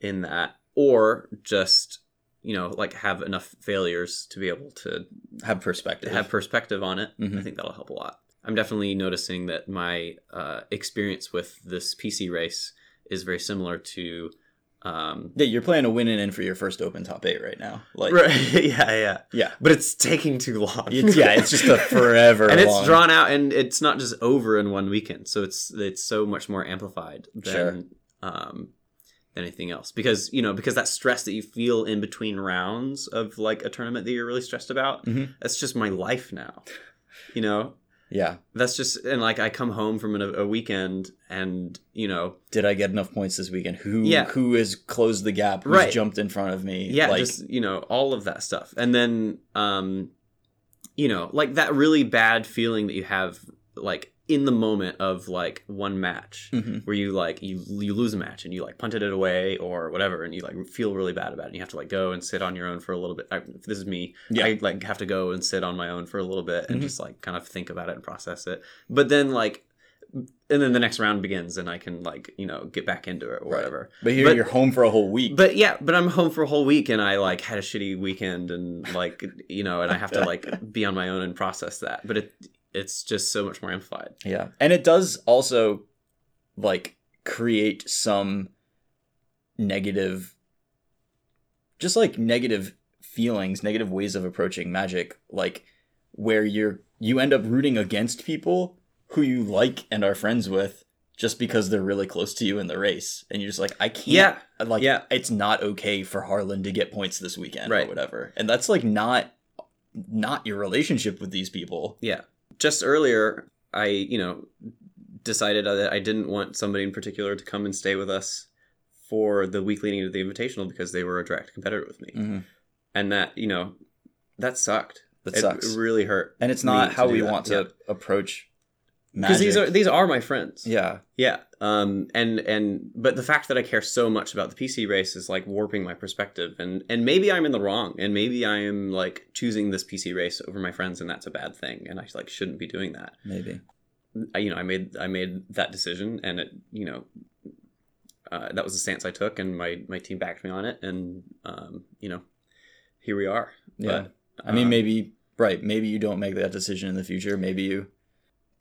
in that, or just you know like have enough failures to be able to Have perspective. have perspective on it, I Mhm. think that'll help a lot. I'm definitely noticing that my uh, experience with this PC race is very similar to. Um, Yeah, you're playing a win and in for your first open top eight right now. Like, right, yeah, yeah, yeah, but it's taking too long. it's, yeah, it's just a forever and it's drawn out and it's not just over in one weekend so it's it's so much more amplified than Sure. um than anything else because you know because that stress that you feel in between rounds of like a tournament that you're really stressed about Mhm. that's just my life now you know Yeah. that's just and like i come home from a, a weekend and you know Did I get enough points this weekend? Who Yeah. who has closed the gap? Who's Right. jumped in front of me? yeah Like, just you know all of that stuff and then um you know, like that really bad feeling that you have, like in the moment of like one match Mm-hmm. where you like you you lose a match and you like punted it away or whatever and you like feel really bad about it and you have to like go and sit on your own for a little bit I, if this is me Yeah. i like have to go and sit on my own for a little bit and Mhm. just like kind of think about it and process it but then like and then the next round begins and i can like you know get back into it or Right. whatever But here But- you're home for a whole week. but yeah but i'm home for a whole week and i like had a shitty weekend and like you know and i have to like be on my own and process that but it it's just so much more amplified Yeah. And it does also like create some negative just like negative feelings, negative ways of approaching magic like where you're you end up rooting against people who you like and are friends with just because they're really close to you in the race and you're just like I can't Yeah. like Yeah. it's not okay for Harlan to get points this weekend or Right. whatever. And that's like not not your relationship with these people. Yeah. Just earlier, I, you know, decided that I didn't want somebody in particular to come and stay with us for the week leading to the invitational because they were a direct competitor with me. Mhm. And that, you know, that sucked. That it, sucks. It really hurt. and it's not how we that. want to Yeah. approach Because these are these are my friends. yeah, Yeah. Um and and but the fact that I care so much about the PC race is like warping my perspective and and maybe I'm in the wrong and maybe I am like choosing this PC race over my friends and that's a bad thing and I like shouldn't be doing that. maybe. I, you know, I made I made that decision, and it, you know, uh, that was the stance I took, and my my team backed me on it, and um, you know, here we are. Yeah. But, I mean, uh, maybe right. Maybe you don't make that decision in the future. Maybe you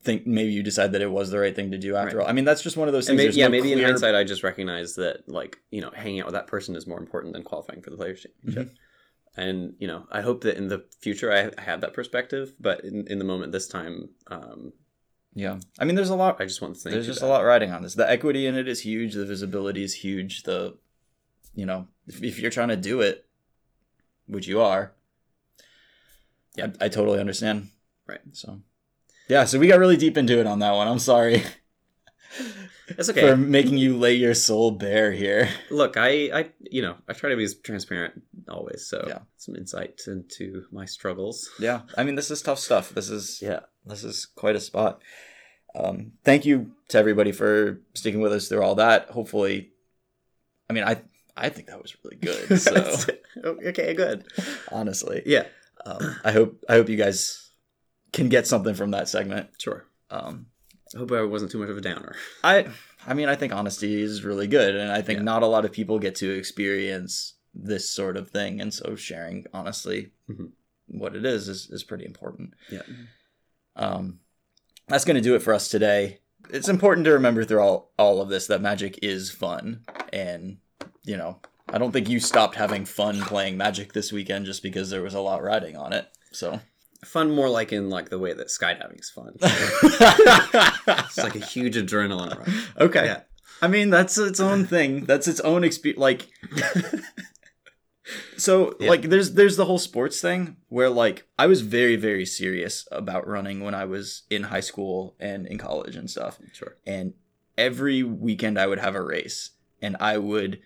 think maybe you decide that it was the right thing to do after Right. all. I mean, that's just one of those things. maybe, yeah, no maybe in hindsight, I just recognize that like you know, hanging out with that person is more important than qualifying for the players championship. Mm-hmm. And you know, I hope that in the future I, have that perspective, but in, in the moment this time, um, Yeah, I mean, there's a lot. I just want to think There's just a lot riding on this. The equity in it is huge. The visibility is huge. The, you know, if, if you're trying to do it, which you are, Yeah. I, I totally understand. Right. So, yeah. So we got really deep into it on that one. I'm sorry It's okay. for making you lay your soul bare here. Look, I, I, you know, I try to be as transparent always. So Yeah. some insight into my struggles. Yeah, I mean, this is tough stuff. This is Yeah. this is quite a spot. Um, thank you to everybody for sticking with us through all that. Hopefully, I mean, I I think that was really good. So okay, good. honestly, Yeah, um, I hope I hope you guys can get something from that segment. sure. Um, I hope I wasn't too much of a downer. I I mean, I think honesty is really good, and I think Yeah. not a lot of people get to experience this sort of thing, and so sharing honestly Mhm. what it is is is pretty important. Yeah. Um, that's going to do it for us today. It's important to remember through all, all of this that Magic is fun. And, you know, I don't think you stopped having fun playing Magic this weekend just because there was a lot riding on it. So. Fun more like in like the way that skydiving's fun. It's like a huge adrenaline rush. okay. Yeah. I mean, that's its own thing. That's its own experience. Like, so Yeah. like, there's there's the whole sports thing where like I was very very serious about running when I was in high school and in college and stuff. Sure. and every weekend I would have a race and I would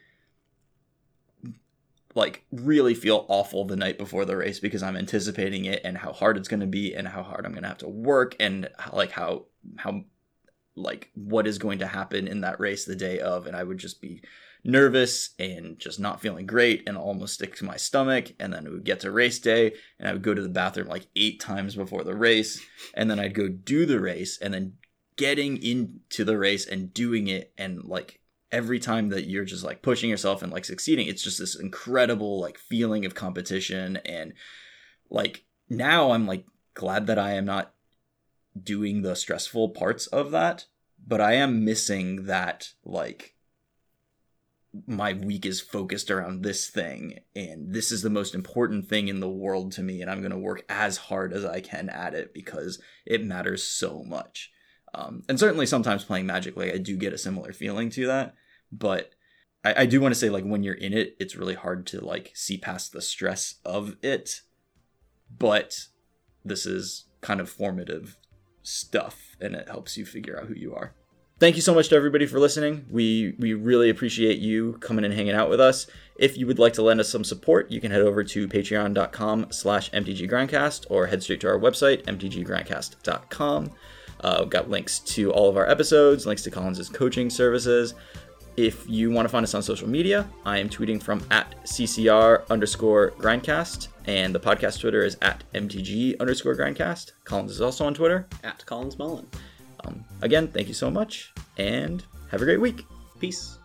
like really feel awful the night before the race because I'm anticipating it and how hard it's going to be and how hard I'm going to have to work and like how how like what is going to happen in that race the day of. And I would just be nervous and just not feeling great and almost stick to my stomach. And then it would get to race day and I would go to the bathroom like 8 times before the race. And then I'd go do the race and then getting into the race and doing it and like every time that you're just like pushing yourself and like succeeding it's just this incredible like feeling of competition and like now i'm like glad that i am not doing the stressful parts of that but i am missing that like my week is focused around this thing and this is the most important thing in the world to me and i'm going to work as hard as i can at it because it matters so much um, and certainly sometimes playing magic like i do get a similar feeling to that but I, I do want to say like when you're in it it's really hard to like see past the stress of it but this is kind of formative stuff and it helps you figure out who you are thank you so much to everybody for listening. We we really appreciate you coming and hanging out with us. If you would like to lend us some support, you can head over to patreon.com slash mtggrindcast or head straight to our website, mtggrindcast.com. Uh, we've got links to all of our episodes, links to Collins's coaching services. If you want to find us on social media, I am tweeting from at CCR underscore grindcast, and the podcast Twitter is at MTG underscore grindcast. Collins is also on Twitter. At Collins Mullen. Um, again, thank you so much, and have a great week. Peace.